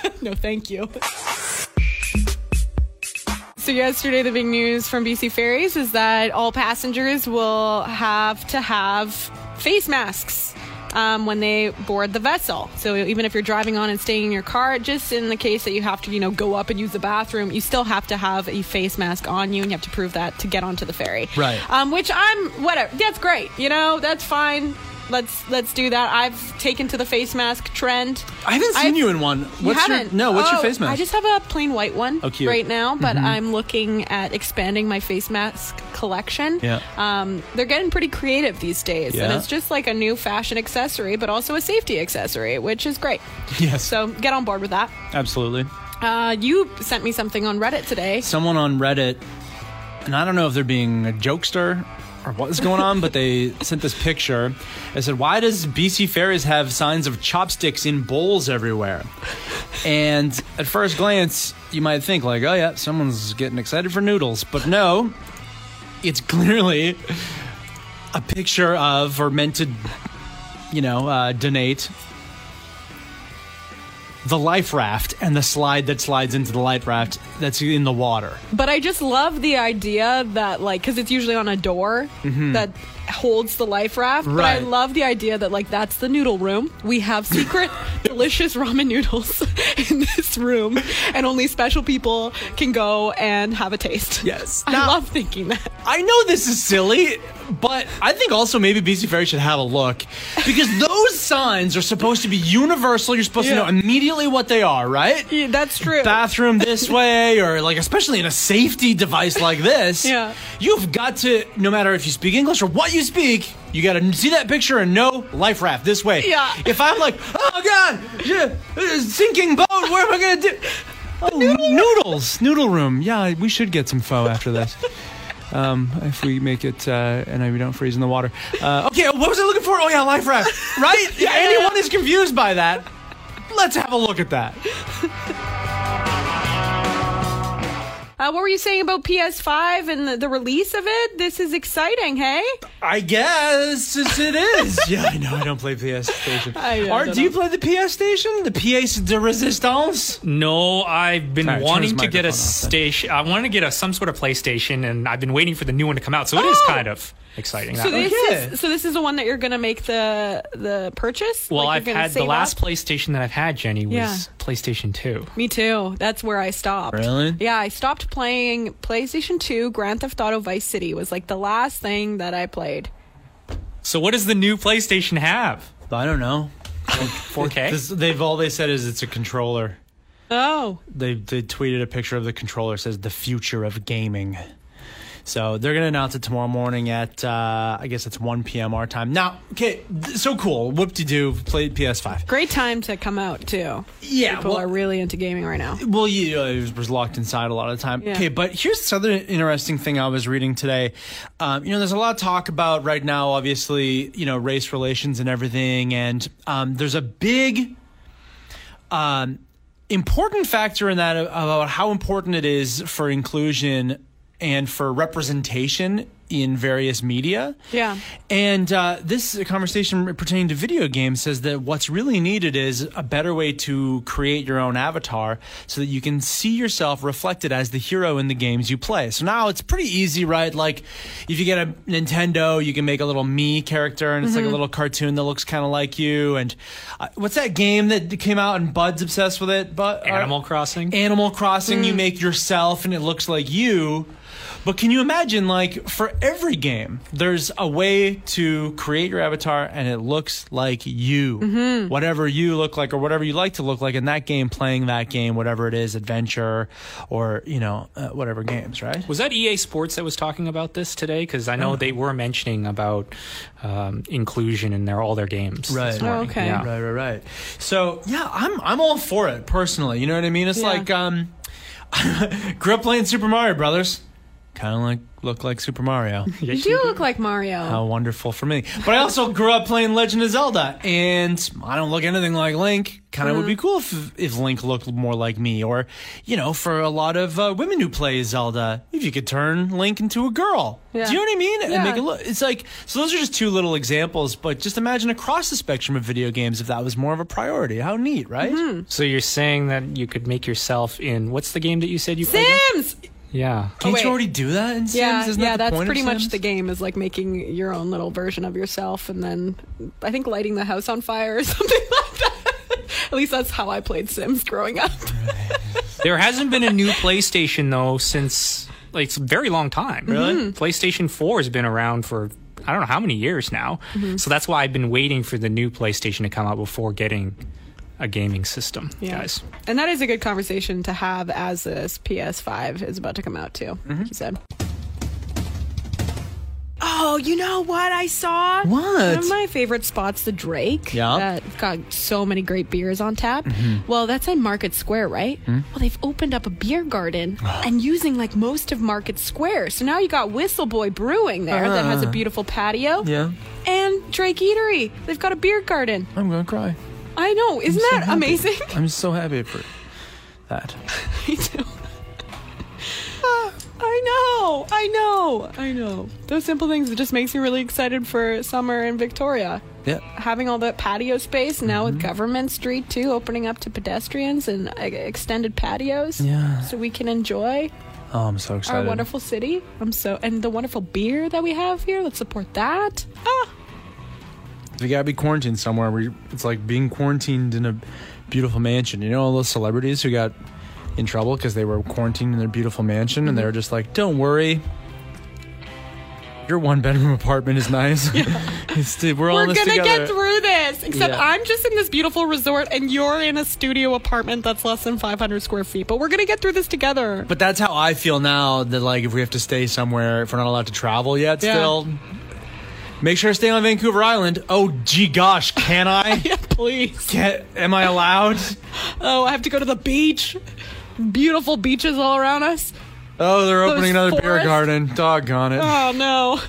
Speaker 1: No, thank you. So yesterday, the big news from BC Ferries is that all passengers will have to have face masks um, when they board the vessel. So even if you're driving on and staying in your car, just in the case that you have to, you know, go up and use the bathroom, you still have to have a face mask on you, and you have to prove that to get onto the ferry.
Speaker 2: Right.
Speaker 1: Um, which I'm whatever. That's great. You know, that's fine. Let's let's do that. I've taken to the face mask trend.
Speaker 2: I haven't seen
Speaker 1: I-
Speaker 2: you in one.
Speaker 1: You
Speaker 2: What's
Speaker 1: haven't?
Speaker 2: your no? What's your
Speaker 1: Oh,
Speaker 2: face mask?
Speaker 1: I just have a plain white one
Speaker 2: Oh. Mm-hmm.
Speaker 1: right now, but I'm looking at expanding my face mask collection.
Speaker 2: Yeah.
Speaker 1: Um, they're getting pretty creative these days, and it's just like a new fashion accessory, but also a safety accessory, which is great.
Speaker 2: yes,
Speaker 1: So get on board with that.
Speaker 2: absolutely.
Speaker 1: Uh, you sent me something on Reddit today.
Speaker 2: Someone on Reddit, and I don't know if they're being a jokester or what's going on, but they sent this picture. They said, "Why does BC Ferries have signs of chopsticks in bowls everywhere?" And at first glance, you might think like, "Oh yeah, someone's getting excited for noodles," but no, it's clearly a picture of or meant to, you know, uh, donate the life raft and the slide that slides into the life raft that's in the water.
Speaker 1: But I just love the idea that, like, because it's usually on a door mm-hmm. that holds the life raft. But I. Love the idea that, like, that's the noodle room. We have secret, delicious ramen noodles in this room, and only special people can go and have a taste.
Speaker 2: Yes.
Speaker 1: I
Speaker 2: Now-
Speaker 1: love thinking that.
Speaker 2: I know this is silly, but I think also maybe BC Ferry should have a look because those signs are supposed to be universal. You're supposed
Speaker 1: Yeah.
Speaker 2: to know immediately what they are, right?
Speaker 1: Yeah, that's true.
Speaker 2: Bathroom this way, or like, especially in a safety device like this.
Speaker 1: Yeah.
Speaker 2: You've got to, no matter if you speak English or what you speak, you got to see that picture and know life raft this way.
Speaker 1: Yeah.
Speaker 2: If I'm like, oh God, yeah, uh, sinking boat, what am I to do? Oh, noodles, noodle room. Yeah, we should get some pho after this. Um, if we make it uh, and we don't freeze in the water. Uh, okay, what was I looking for? Oh yeah, life raft. Right? yeah, anyone is confused by that. Let's have a look at that.
Speaker 1: Uh, what were you saying about PS5 and the, the release of it? This is exciting, hey?
Speaker 2: I guess it's- yeah, I know. I don't play PS Station.
Speaker 1: I know,
Speaker 2: Art,
Speaker 1: don't
Speaker 2: do you
Speaker 1: know.
Speaker 2: play the PS Station? The PS de Resistance?
Speaker 3: No, I've been
Speaker 2: Sorry,
Speaker 3: wanting to get a
Speaker 2: microphone off then.
Speaker 3: station. I want to get a some sort of PlayStation, and I've been waiting for the new one to come out. So it is
Speaker 1: Oh!
Speaker 3: kind of exciting.
Speaker 1: So
Speaker 3: that way.
Speaker 1: this
Speaker 2: Okay.
Speaker 1: is so this is the one that you're gonna make the the purchase.
Speaker 3: well,
Speaker 1: Like,
Speaker 3: I've had the
Speaker 1: save
Speaker 3: last
Speaker 1: up?
Speaker 3: PlayStation that I've had, Jenny, was
Speaker 1: Yeah.
Speaker 3: PlayStation Two.
Speaker 1: Me too. That's where I stopped.
Speaker 2: Really?
Speaker 1: Yeah, I stopped playing PlayStation 2. Grand Theft Auto Vice City was like the last thing that I played.
Speaker 3: So what does the new PlayStation have?
Speaker 2: I don't know.
Speaker 3: 4K.
Speaker 2: This- they've all they said is it's a controller.
Speaker 1: Oh,
Speaker 2: They they tweeted a picture of the controller says the future of gaming. So they're gonna announce it tomorrow morning at uh, I guess it's 1 p.m. our time. Now, okay, so cool. Whoop de doo. Played PS5.
Speaker 1: great time to come out too.
Speaker 2: Yeah,
Speaker 1: People
Speaker 2: well-
Speaker 1: are really into gaming right now.
Speaker 2: Well, you know, it was- was locked inside a lot of the time.
Speaker 1: Yeah.
Speaker 2: Okay, but here's this other interesting thing I was reading today. Um, you know, there's a lot of talk about right now, obviously, you know, race relations and everything, and um, there's a big, um, important factor in that about how important it is for inclusion and for representation in various media.
Speaker 1: Yeah.
Speaker 2: And uh, this conversation pertaining to video games says that what's really needed is a better way to create your own avatar so that you can see yourself reflected as the hero in the games you play. So now it's pretty easy, right? Like if you get a Nintendo, you can make a little me character and it's like a little cartoon that looks kind of like you. And uh, what's that game that came out and Bud's obsessed with it? But
Speaker 3: Animal Crossing.
Speaker 2: Animal Crossing,
Speaker 1: Mm.
Speaker 2: you make yourself and it looks like you. But can you imagine, like, for every game, there's a way to create your avatar and it looks like you.
Speaker 1: Mm-hmm.
Speaker 2: Whatever you look like or whatever you like to look like in that game, playing that game, whatever it is, adventure or, you know, uh, whatever games, right?
Speaker 3: Was that EA Sports that was talking about this today? Because I know they were mentioning about um, inclusion in their all their games.
Speaker 2: Right. Oh,
Speaker 1: okay.
Speaker 3: Yeah.
Speaker 2: Right, right, right. So yeah, I'm I'm all for it personally. You know what I mean? It's
Speaker 1: Yeah.
Speaker 2: like um, grew up playing Super Mario Brothers. Kind of like look like Super Mario.
Speaker 1: You do look like Mario.
Speaker 2: How wonderful for me. But I also grew up playing Legend of Zelda, and I don't look anything like Link. Kind of would be cool if if Link looked more like me, or you know, for a lot of uh, women who play Zelda, if you could turn Link into a girl.
Speaker 1: Yeah.
Speaker 2: Do you know what I mean? And
Speaker 1: Yeah.
Speaker 2: make it look. It's like so. Those are just two little examples, but just imagine across the spectrum of video games if that was more of a priority. How neat, right?
Speaker 1: Mm-hmm.
Speaker 3: So you're saying that you could make yourself in what's the game that you said you played?
Speaker 1: Sims.
Speaker 3: Yeah.
Speaker 2: Can't
Speaker 1: wait.
Speaker 2: you already do that in Sims?
Speaker 1: Yeah,
Speaker 2: Isn't
Speaker 1: yeah,
Speaker 2: that the
Speaker 1: that's
Speaker 2: point of
Speaker 1: pretty much the game is like making your own little version of yourself and then I think lighting the house on fire or something like that. At least that's how I played Sims growing up.
Speaker 3: There hasn't been a new PlayStation though since like it's a very long time.
Speaker 2: Really?
Speaker 1: Mm-hmm.
Speaker 3: PlayStation 4 has been around for I don't know how many years now.
Speaker 1: Mm-hmm.
Speaker 3: So that's why I've been waiting for the new PlayStation to come out before getting a gaming system, yeah. guys.
Speaker 1: And that is a good conversation to have as this PS5 is about to come out too.
Speaker 2: Mm-hmm.
Speaker 1: He said. Oh, you know what I saw?
Speaker 2: What?
Speaker 1: One of my favorite spots, the Drake.
Speaker 2: Yeah. Mm-hmm.
Speaker 1: That got so many great beers on tap. Well, that's in Market Square, right?
Speaker 2: Hmm?
Speaker 1: Well, they've opened up a beer garden and using like most of Market Square. So now you got Whistle Buoy Brewing there that has a
Speaker 2: Ah.
Speaker 1: beautiful patio.
Speaker 2: Yeah,
Speaker 1: And Drake Eatery. They've got a beer garden.
Speaker 2: I'm gonna cry.
Speaker 1: I know. Isn't
Speaker 2: so
Speaker 1: that
Speaker 2: happy.
Speaker 1: amazing?
Speaker 2: I'm so happy for that.
Speaker 1: Me too. I know, I know, I know. Those simple things it just makes me really excited for summer in Victoria.
Speaker 2: Yeah.
Speaker 1: Having all that patio space now
Speaker 2: Mm-hmm.
Speaker 1: with Government Street too, opening up to pedestrians and extended patios.
Speaker 2: Yeah.
Speaker 1: So we can enjoy
Speaker 2: Oh, I'm so excited.
Speaker 1: our wonderful city. I'm so and the wonderful beer that we have here. Let's support that. Ah,
Speaker 2: You gotta be quarantined somewhere where it's like being quarantined in a beautiful mansion. You know all those celebrities who got in trouble because they were quarantined in their beautiful mansion and they were mm-hmm. just like, "Don't worry, your one bedroom apartment is nice. It's- we're
Speaker 1: we're
Speaker 2: in this
Speaker 1: gonna
Speaker 2: together."
Speaker 1: get through this. Except
Speaker 2: Yeah.
Speaker 1: I'm just in this beautiful resort and you're in a studio apartment that's less than 500 square feet. But we're gonna get through this together.
Speaker 2: But that's how I feel now. That like if we have to stay somewhere, if we're not allowed to travel yet,
Speaker 1: Yeah.
Speaker 2: still. Make sure to stay on Vancouver Island. Oh, gee, gosh, can I?
Speaker 1: yeah, please.
Speaker 2: Can, am I allowed?
Speaker 1: Oh, I have to go to the beach. Beautiful beaches all around us.
Speaker 2: Oh, they're
Speaker 1: Those
Speaker 2: opening another beer garden. Doggone it.
Speaker 1: Oh no.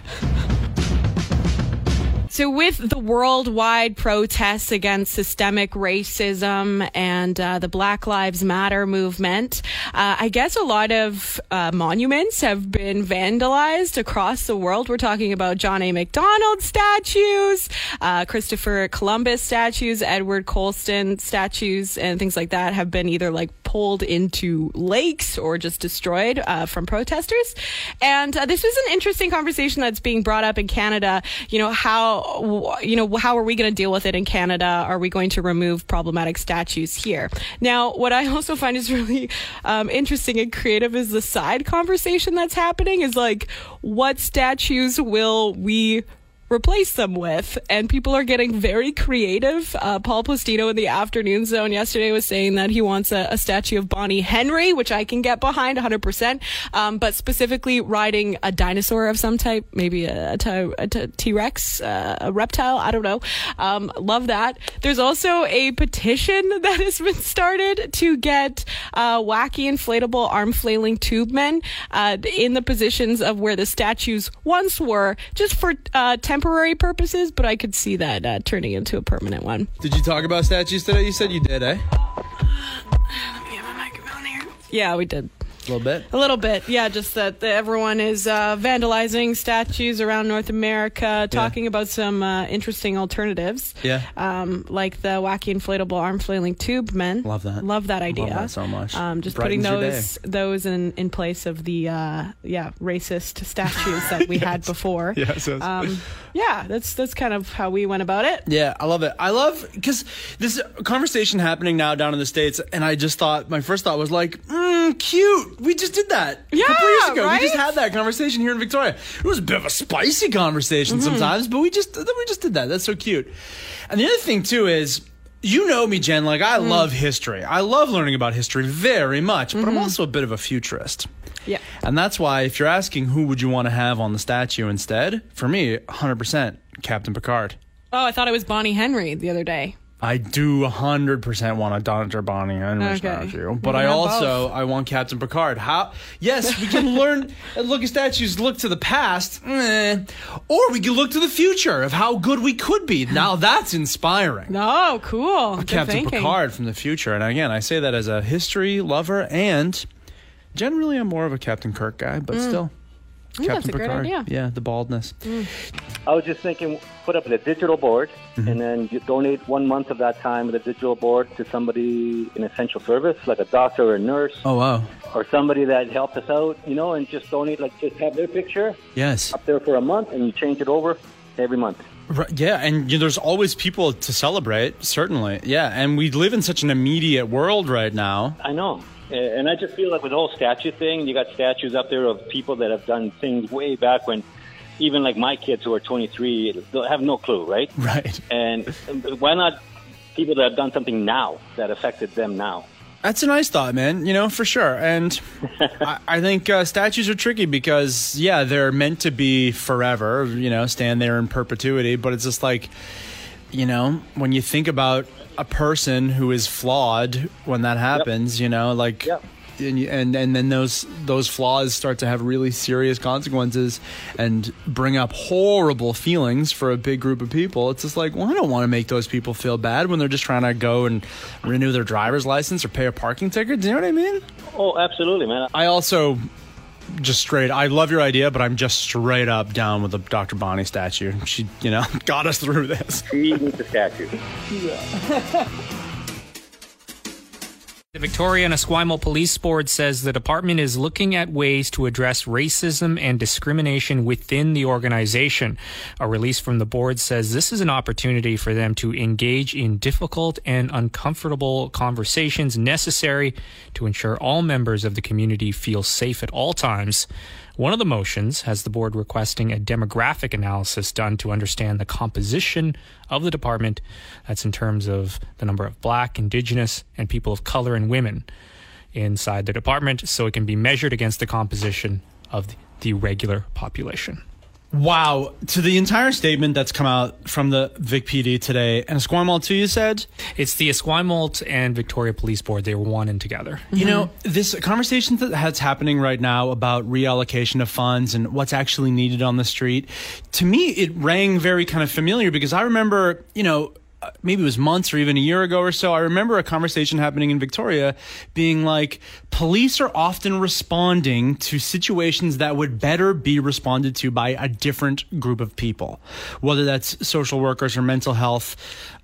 Speaker 1: So, with the worldwide protests against systemic racism and uh, the Black Lives Matter movement, uh, I guess a lot of uh, monuments have been vandalized across the world. We're talking about John A. Macdonald statues, uh, Christopher Columbus statues, Edward Colston statues, and things like that have been either like pulled into lakes or just destroyed uh, from protesters. And uh, this was an interesting conversation that's being brought up in Canada. You know, how, you know, how are we going to deal with it in Canada? Are we going to remove problematic statues here? Now, what I also find is really um, interesting and creative is the side conversation that's happening is like, what statues will we replace them with. And people are getting very creative. Uh, Pol Plastino in the afternoon zone yesterday was saying that he wants a, a statue of Bonnie Henry, which I can get behind 100%, um, but specifically riding a dinosaur of some type, maybe a, a T- T-Rex, uh, a reptile, I don't know. Um, love that. There's also a petition that has been started to get uh, wacky inflatable arm flailing tube men uh, in the positions of where the statues once were, just for uh, temporary purposes. But I could see that uh, turning into a permanent one.
Speaker 2: Did you talk about statues today? You said you did, eh? Let me have my microphone here.
Speaker 1: Yeah, we did.
Speaker 2: A little bit.
Speaker 1: A little bit, yeah. Just that the, everyone is uh, vandalizing statues around North America, talking about some uh, interesting alternatives.
Speaker 2: Yeah.
Speaker 1: um, like the wacky inflatable arm flailing tube men.
Speaker 2: Love that.
Speaker 1: Love that idea.
Speaker 2: Love that so much.
Speaker 1: Um, just
Speaker 2: Brightens
Speaker 1: putting those those in, in place of the uh, yeah racist statues that we had before.
Speaker 2: Yes, yes.
Speaker 1: Um, yeah, that's that's kind of how we went about it.
Speaker 2: Yeah, I love it. I love because this conversation happening now down in the states, and I just thought my first thought was like, mm, cute. We just did that a couple
Speaker 1: Yeah,
Speaker 2: years ago.
Speaker 1: right?
Speaker 2: We just had that conversation here in Victoria. It was a bit of a spicy conversation
Speaker 1: Mm-hmm.
Speaker 2: sometimes, but we just we just did that. That's so cute. And the other thing too is. You know me, Jen. Like, I
Speaker 1: Mm.
Speaker 2: love history. I love learning about history very much, but I'm also a bit of a futurist.
Speaker 1: Yeah.
Speaker 2: And that's why, if you're asking who would you want to have on the statue instead, for me, 100% Captain Picard.
Speaker 1: Oh, I thought it was Bonnie Henry the other day.
Speaker 2: I do 100% want a Dr. Bonnie Henry
Speaker 1: Okay.
Speaker 2: statue, but I also
Speaker 1: both.
Speaker 2: I want Captain Picard. How? Yes, we can learn and look at statues, look to the past, eh, or we can look to the future of how good we could be. Now that's inspiring.
Speaker 1: Oh, cool.
Speaker 2: Captain. Picard from the future, and again, I say that as a history lover, and generally I'm more of a Captain Kirk guy, but
Speaker 1: Mm.
Speaker 2: still.
Speaker 1: Mm, think that's
Speaker 2: Captain
Speaker 1: a great
Speaker 2: Picard.
Speaker 1: idea.
Speaker 2: Yeah, the baldness. Mm.
Speaker 4: I was just thinking, put up a digital board, mm-hmm. and then you donate one month of that time with the digital board to somebody in essential service, like a doctor or a nurse,
Speaker 2: Oh wow.
Speaker 4: or somebody that helped us out, you know, and just donate, like, just have their picture
Speaker 2: Yes.
Speaker 4: up there for a month, and you change it over every month.
Speaker 2: Right, yeah, and you know, there's always people to celebrate. Certainly, yeah, and we live in such an immediate world right now.
Speaker 4: I know. And I just feel like with the whole statue thing, you got statues up there of people that have done things way back when, even like my kids who are 23, they'll have no clue, right?
Speaker 2: Right.
Speaker 4: And why not people that have done something now that affected them now?
Speaker 2: That's a nice thought, man. You know, for sure. And I, I think uh, statues are tricky because, yeah, they're meant to be forever, you know, stand there in perpetuity. But it's just like, you know, when you think about a person who is flawed when that happens, you know, like.
Speaker 4: Yep.
Speaker 2: And, and and then those those flaws start to have really serious consequences and bring up horrible feelings for a big group of people. It's just like, well, I don't want to make those people feel bad when they're just trying to go and renew their driver's license or pay a parking ticket. Do you know what I mean?
Speaker 4: Oh, absolutely, man.
Speaker 2: I also just straight. I love your idea, but I'm just straight up down with the Dr. Bonnie statue. She, you know, got us through this.
Speaker 4: She needs a statue.
Speaker 3: The Victoria and Esquimalt Police Board says the department is looking at ways to address racism and discrimination within the organization. A release from the board says this is an opportunity for them to engage in difficult and uncomfortable conversations necessary to ensure all members of the community feel safe at all times. One of the motions has the board requesting a demographic analysis done to understand the composition of the department. That's in terms of the number of black, indigenous, and people of color and women inside the department so it can be measured against the composition of the, regular population.
Speaker 2: Wow. To the entire statement that's come out from the Vic PD today, and Esquimalt too, you said?
Speaker 3: It's the Esquimalt and Victoria Police Board. They were one and together.
Speaker 2: You know, this conversation that's happening right now about reallocation of funds and what's actually needed on the street, to me, it rang very kind of familiar because I remember, you know, maybe it was months or even a year ago or so. I remember a conversation happening in Victoria being like, police are often responding to situations that would better be responded to by a different group of people, whether that's social workers or mental health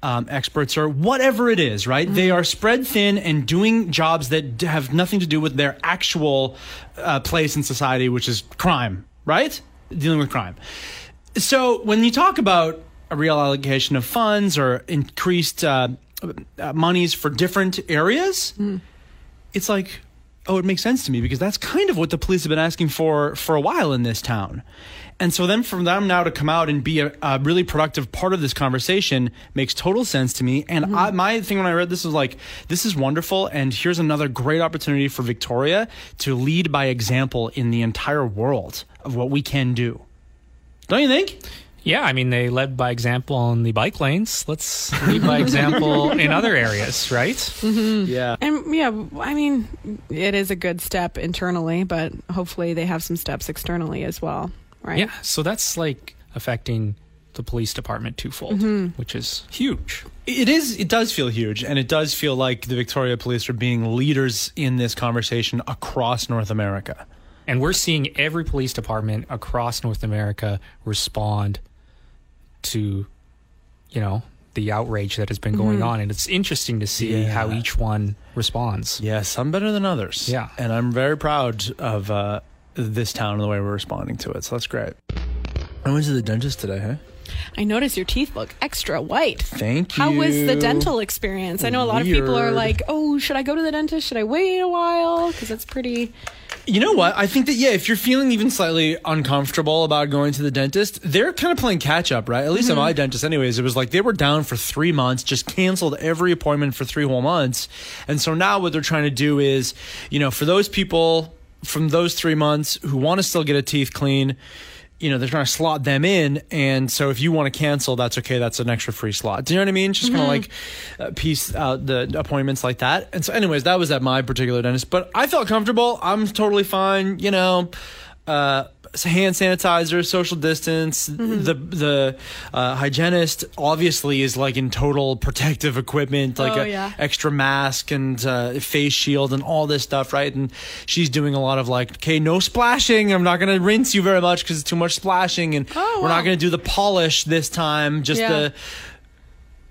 Speaker 2: um, experts or whatever it is, right? They are spread thin and doing jobs that have nothing to do with their actual uh, place in society, which is crime, right? Dealing with crime. So when you talk about a real allocation of funds or increased uh, uh, monies for different areas, it's like, oh, it makes sense to me because that's kind of what the police have been asking for for a while in this town. And so then for them now to come out and be a, a really productive part of this conversation makes total sense to me. And I, my thing when I read this was like, this is wonderful. And here's another great opportunity for Victoria to lead by example in the entire world of what we can do. Don't you think?
Speaker 3: Yeah, I mean, they led by example on the bike lanes. Let's lead by example in other areas, right? Mm-hmm.
Speaker 2: Yeah.
Speaker 1: And yeah, I mean, it is a good step internally, but hopefully they have some steps externally as well, right?
Speaker 3: Yeah, so that's like affecting the police department twofold, mm-hmm. which is huge.
Speaker 2: It is. It does feel huge, and it does feel like the Victoria Police are being leaders in this conversation across North America.
Speaker 3: And we're seeing every police department across North America respond to, you know, the outrage that has been going on. And it's interesting to see
Speaker 2: Yeah.
Speaker 3: how each one responds.
Speaker 2: Yeah, some better than others.
Speaker 3: Yeah.
Speaker 2: and I'm very proud of uh, this town and the way we're responding to it. So that's great. I went to the dentist today. Huh?
Speaker 1: I notice your teeth look extra white.
Speaker 2: Thank you.
Speaker 1: How was the dental experience? I know a lot of people are like, "Oh, should I go to the dentist? Should I wait a while?" Because it's pretty.
Speaker 2: You know what? I think that yeah, if you're feeling even slightly uncomfortable about going to the dentist, they're kind of playing catch up, right? At least at mm-hmm. my dentist, anyways. It was like they were down for three months, just canceled every appointment for three whole months, and so now what they're trying to do is, you know, for those people from those three months who want to still get a teeth clean. You know, they're trying to slot them in. And so if you want to cancel, that's okay. That's an extra free slot. Do you know what I mean? Just kind of like uh, piece out the appointments like that. And so, anyways, that was at my particular dentist. But I felt comfortable. I'm totally fine. You know, uh, hand sanitizer, social distance.
Speaker 1: Mm-hmm.
Speaker 2: The the uh, hygienist obviously is like in total protective equipment, like
Speaker 1: Oh,
Speaker 2: a
Speaker 1: yeah.
Speaker 2: extra mask and uh, face shield and all this stuff, right? And she's doing a lot of like, okay, no splashing. I'm not gonna rinse you very much because it's too much splashing, and
Speaker 1: Oh,
Speaker 2: we're not gonna do the polish this time. Just
Speaker 1: Yeah.
Speaker 2: the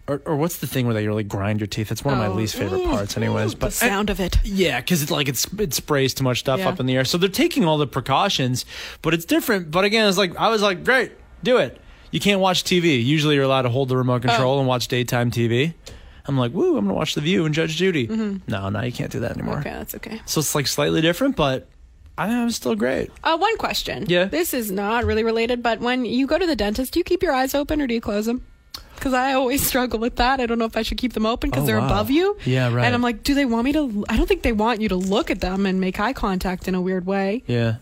Speaker 2: or, or what's the thing where they really grind your teeth? It's one of my
Speaker 1: Oh.
Speaker 2: least favorite parts, anyways.
Speaker 1: the
Speaker 2: But
Speaker 1: sound of it.
Speaker 2: yeah, because it's like it's it sprays too much stuff
Speaker 1: Yeah.
Speaker 2: up in the air. So they're taking all the precautions, but it's different. But again, it's like I was like, great, do it. You can't watch TV. Usually, you're allowed to hold the remote control and watch daytime TV. I'm like, woo, I'm gonna watch The View and Judge Judy. No, no, you can't do that anymore.
Speaker 1: Okay, that's okay.
Speaker 2: So it's like slightly different, but I think I'm still great.
Speaker 1: Uh, one question.
Speaker 2: Yeah.
Speaker 1: This is not really related, but when you go to the dentist, do you keep your eyes open or do you close them? Because I always struggle with that. I don't know if I should keep them open because
Speaker 2: Oh,
Speaker 1: they're
Speaker 2: wow.
Speaker 1: above you.
Speaker 2: Yeah, right.
Speaker 1: And I'm like, do they want me to? I don't think they want you to look at them and make eye contact in a weird way.
Speaker 2: Yeah.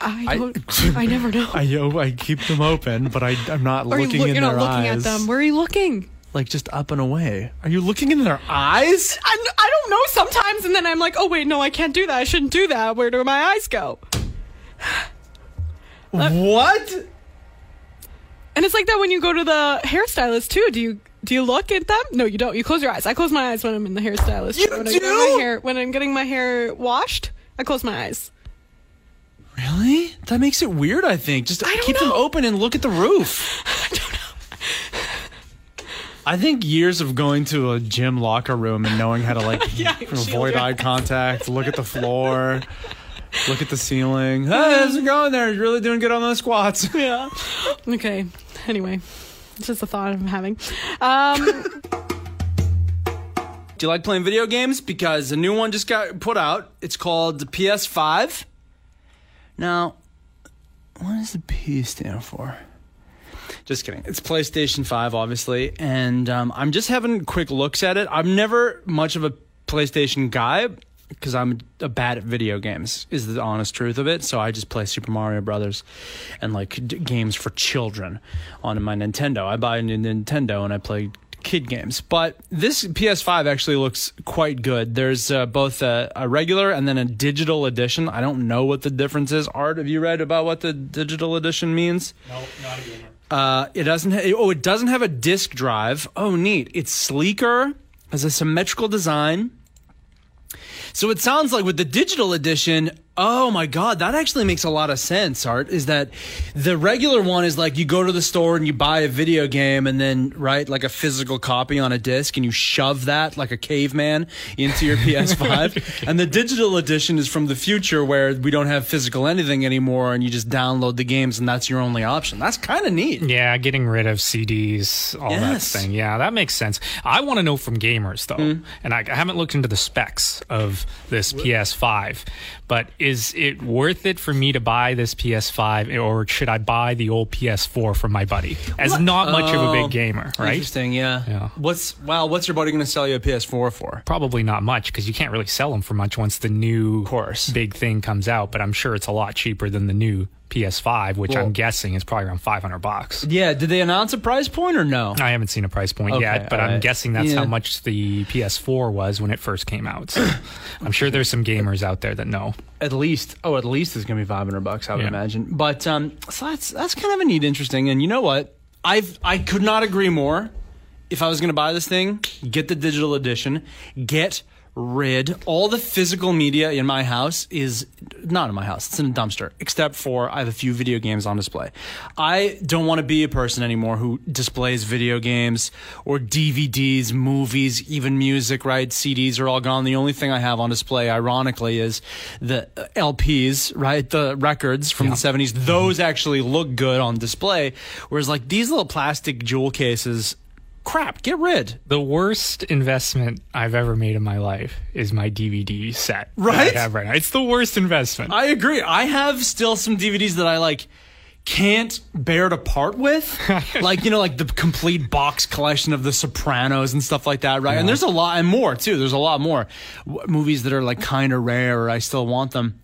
Speaker 1: I
Speaker 2: I-
Speaker 1: don't. I, never know.
Speaker 2: I I keep them open, but I, I'm not
Speaker 1: or you
Speaker 2: looking
Speaker 1: look,
Speaker 2: in
Speaker 1: you're
Speaker 2: their
Speaker 1: not looking
Speaker 2: eyes.
Speaker 1: at them. Where are you looking?
Speaker 2: Like just up and away. Are you looking in their eyes?
Speaker 1: I'm, I don't know sometimes, and then I'm like, oh wait, no, I can't do that. I shouldn't do that. Where do my eyes go?
Speaker 2: What?
Speaker 1: And it's like that when you go to the hairstylist too. Do you do you look at them? No, you don't. You close your eyes. I close my eyes when I'm in the hairstylist.
Speaker 2: You
Speaker 1: when I
Speaker 2: do?
Speaker 1: my hair when I'm getting my hair washed, I close my eyes.
Speaker 2: Really? That makes it weird, I think. Just
Speaker 1: I
Speaker 2: keep them open and look at the roof.
Speaker 1: I don't know.
Speaker 2: I think years of going to a gym locker room and knowing how to like
Speaker 1: Yeah,
Speaker 2: avoid eye contact, look at the floor, look at the ceiling. Hey, how's it going there? You're really doing good on those squats.
Speaker 1: Yeah. Okay. Anyway, it's just a thought I'm having. Um,
Speaker 2: Do you like playing video games? Because a new one just got put out. It's called the PS5. Now, what does the P stand for? Just kidding. It's PlayStation 5, obviously. And um, I'm just having quick looks at it. I'm never much of a PlayStation guy because I'm a bad at video games, is the honest truth of it. So I just play Super Mario Brothers and like d- games for children on my Nintendo. I buy a new Nintendo and I play kid games. But this PS5 actually looks quite good. There's uh, both a, a regular and then a digital edition. I don't know what the difference is. Art, have you read about what the digital edition means?
Speaker 3: No, not a gamer.
Speaker 2: Uh, it doesn't. Ha- oh, it doesn't have a disk drive. Oh, neat. It's sleeker, has a symmetrical design. So it sounds like with the digital edition, oh my god, that actually makes a lot of sense, Art. Is that the regular one is like you go to the store and you buy a video game and then right like a physical copy on a disc and you shove that like a caveman into your PS5. and the digital edition is from the future where we don't have physical anything anymore and you just download the games and that's your only option. That's kind of neat.
Speaker 3: Yeah, getting rid of CDs, all
Speaker 2: Yes.
Speaker 3: that thing. Yeah, that makes sense. I want to know from gamers though,
Speaker 2: Hmm.
Speaker 3: and I, I haven't looked into the specs of this PS5, but is it worth it for me to buy this PS5, or should I buy the old PS4 from my buddy? As not much of a
Speaker 2: Oh,
Speaker 3: big gamer, right?
Speaker 2: Interesting, yeah.
Speaker 3: Yeah.
Speaker 2: What's wow? What's your buddy going to sell you a PS4 for?
Speaker 3: Probably not much because you can't really sell them for much once the new
Speaker 2: course.
Speaker 3: big thing comes out. But I'm sure it's a lot cheaper than the new PS5, which I'm guessing is probably around 500 bucks.
Speaker 2: Yeah. Did they announce a price point or no?
Speaker 3: I haven't seen a price point
Speaker 2: Okay,
Speaker 3: yet, but I'm
Speaker 2: right.
Speaker 3: guessing that's
Speaker 2: Yeah.
Speaker 3: how much the PS4 was when it first came out. So I'm sure there's some gamers out there that know.
Speaker 2: At least, oh, at least it's going to be 500 bucks. I would
Speaker 3: Yeah.
Speaker 2: imagine. But um, so that's that's kind of a neat, interesting. And you know what? I've I could not agree more. If I was going to buy this thing, get the digital edition. Get rid. All the physical media in my house is not in my house. It's in a dumpster except for i have a few video games on display. I don't want to be a person anymore who displays video games or dvds movies even music right? Cds are all gone. The only thing i have on display ironically is the lps right? The records from the 70s those actually look good on display. Whereas like these little plastic jewel cases crap get rid
Speaker 3: The worst investment I've ever made in my life is my DVD set.
Speaker 2: Right?
Speaker 3: I have right now. It's the worst investment.
Speaker 2: I agree. I have still some DVDs that I like can't bear to part with. like, you know, like the complete box collection of The Sopranos and stuff like that, right? And there's a lot and more too. There's a lot more w- movies that are like kind of rare or I still want them.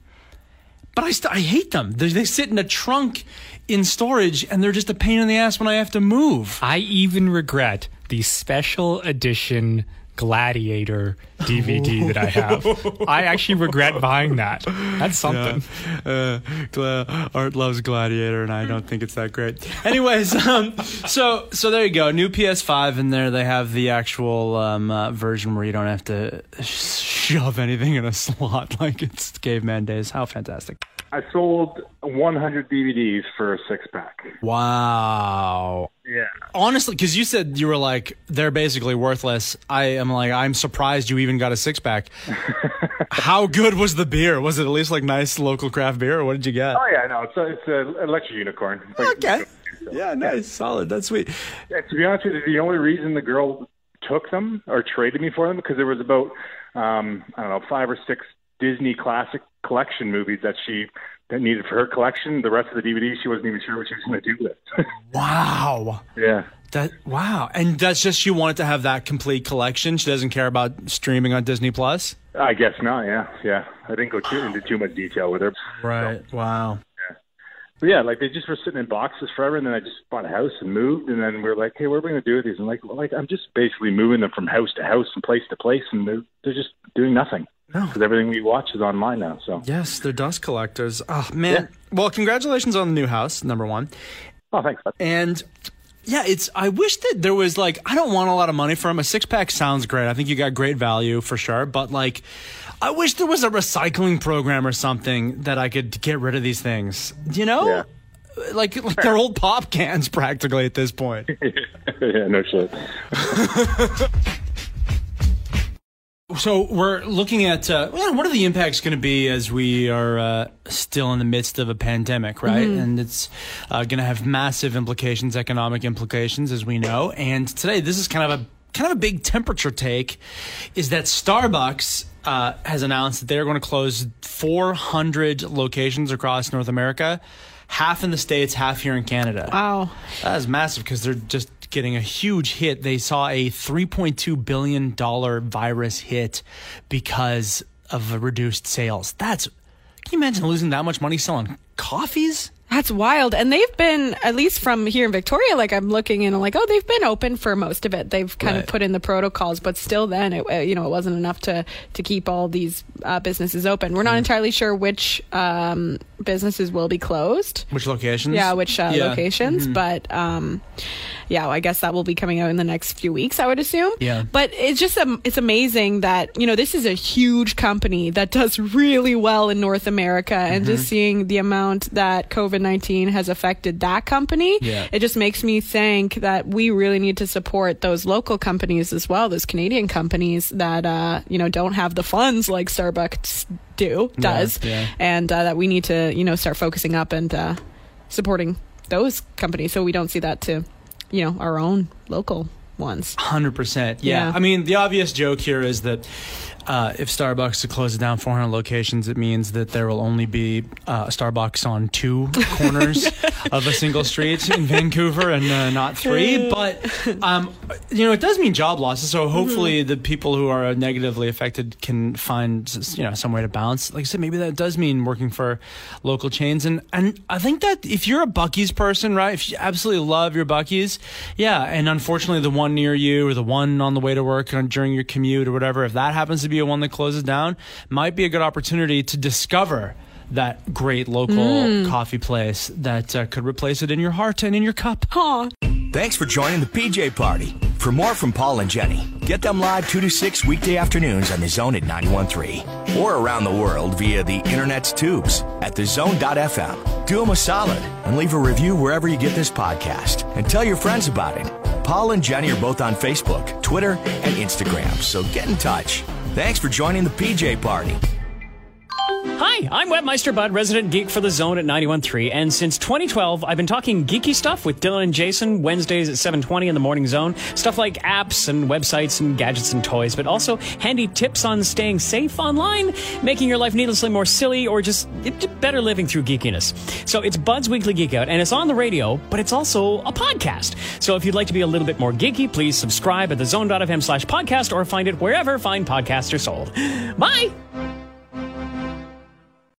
Speaker 2: But I st- I hate them. They, they sit in a trunk in storage and they're just a pain in the ass when I have to move.
Speaker 3: I even regret the special edition Gladiator DVD that I have. I actually regret buying that. That's something.
Speaker 2: Yeah. Uh, Art loves Gladiator, and I don't think it's that great. Anyways, um, so so there you go. New PS5 in there. They have the actual um, uh, version where you don't have to shove anything in a slot like it's caveman days. How fantastic!
Speaker 5: I sold 100 DVDs for a six pack.
Speaker 2: Wow.
Speaker 5: Yeah.
Speaker 2: Honestly, because you said you were like they're basically worthless. I am like I'm surprised you even got a six pack. How good was the beer? Was it at least like nice local craft beer, or what did you get?
Speaker 5: Oh yeah, no, it's a, it's a electric unicorn. Like-
Speaker 2: Okay. Yeah, nice, solid. That's sweet.
Speaker 5: Yeah, to be honest with you, the only reason the girl took them or traded me for them because there was about um, I don't know five or six Disney classic collection movies that she that needed for her collection. The rest of the DVDs she wasn't even sure what she was going to do with.
Speaker 2: Wow.
Speaker 5: yeah.
Speaker 2: That wow, and that's just she wanted to have that complete collection. She doesn't care about streaming on Disney Plus.
Speaker 5: I guess not. Yeah, yeah. I didn't go too, into too much detail with her.
Speaker 2: Right. Wow.
Speaker 5: But yeah, like they just were sitting in boxes forever, and then I just bought a house and moved, and then we are like, hey, what are we going to do with these? And like, well, like I'm just basically moving them from house to house and place to place, and they're they're just doing nothing
Speaker 2: No.
Speaker 5: because everything we watch is online now. So
Speaker 2: Yes, they're dust collectors. Oh man. Well, congratulations on the new house, number one.
Speaker 5: oh, thanks.
Speaker 2: And yeah, it's. I wish that there was like. I don't want a lot of money for them. A six pack sounds great. I think you got great value for sure. But like, I wish there was a recycling program or something that I could get rid of these things. You know,
Speaker 5: Yeah.
Speaker 2: like like they're old pop cans practically at this point.
Speaker 5: yeah, no shit.
Speaker 2: So we're looking at uh, what are the impacts going to be as we are uh, still in the midst of a pandemic, right? And it's uh, going to have massive implications, economic implications, as we know. And today, this is kind of a kind of a big temperature take, is that Starbucks uh, has announced that they're going to close 400 locations across North America, half in the states, half here in Canada.
Speaker 1: Wow.
Speaker 2: That is massive because they're just getting a huge hit. They saw a $3.2 billion virus hit because of reduced sales. That's, can you imagine losing that much money selling coffees?
Speaker 1: That's wild. And they've been, at least from here in Victoria, like I'm looking and I'm like, oh, they've been open for most of it. They've kind
Speaker 2: Right.
Speaker 1: of put in the protocols, but still then, it, you know, it wasn't enough to, to keep all these uh, businesses open. We're not entirely sure which um, businesses will be closed.
Speaker 2: Which locations?
Speaker 1: Yeah, which uh,
Speaker 2: Yeah.
Speaker 1: locations, but um, yeah, I guess that will be coming out in the next few weeks, I would assume.
Speaker 2: Yeah.
Speaker 1: But it's just um, it's amazing that you know this is a huge company that does really well in North America, and
Speaker 2: Mm-hmm.
Speaker 1: just seeing the amount that COVID nineteen has affected that company,
Speaker 2: Yeah.
Speaker 1: it just makes me think that we really need to support those local companies as well, those Canadian companies that uh, you know don't have the funds like Starbucks do does,
Speaker 2: yeah.
Speaker 1: and uh, that we need to you know start focusing up and uh, supporting those companies so we don't see that to you know our own local ones.
Speaker 2: Hundred percent. Yeah.
Speaker 1: Yeah.
Speaker 2: I mean, the obvious joke here is that uh, if Starbucks closes down 400 locations, it means that there will only be uh, a Starbucks on two corners of a single street in Vancouver and uh, not three. But um, you know, it does mean job losses. So hopefully, the people who are negatively affected can find you know some way to balance. Like I said, maybe that does mean working for local chains. And and I think that if you're a Bucky's person, right? If you absolutely love your Bucky's, yeah. And unfortunately, the one near you or the one on the way to work or during your commute or whatever, if that happens to be a one that closes down, might be a good opportunity to discover that great local coffee place that uh, could replace it in your heart and in your cup.
Speaker 1: Aw.
Speaker 6: Thanks for joining the PJ Party. For more from Pol and Jenny, get them live 2 to 6 weekday afternoons on The Zone at 91.3 or around the world via the internet's tubes at thezone.fm. Do them a solid and leave a review wherever you get this podcast and tell your friends about it. Pol and Jenny are both on Facebook, Twitter, and Instagram, so get in touch. Thanks for joining the PJ Party.
Speaker 7: Hi, I'm Webmeister Bud, resident geek for the Zone at 91.3, and since 2012, I've been talking geeky stuff with Dylan and Jason Wednesdays at 7:20 in the Morning Zone. Stuff like apps and websites and gadgets and toys, but also handy tips on staying safe online, making your life needlessly more silly, or just better living through geekiness. So it's Bud's Weekly Geek Out, and it's on the radio, but it's also a podcast. So if you'd like to be a little bit more geeky, please subscribe at thezone.fm slash podcast or find it wherever fine podcasts are sold. Bye!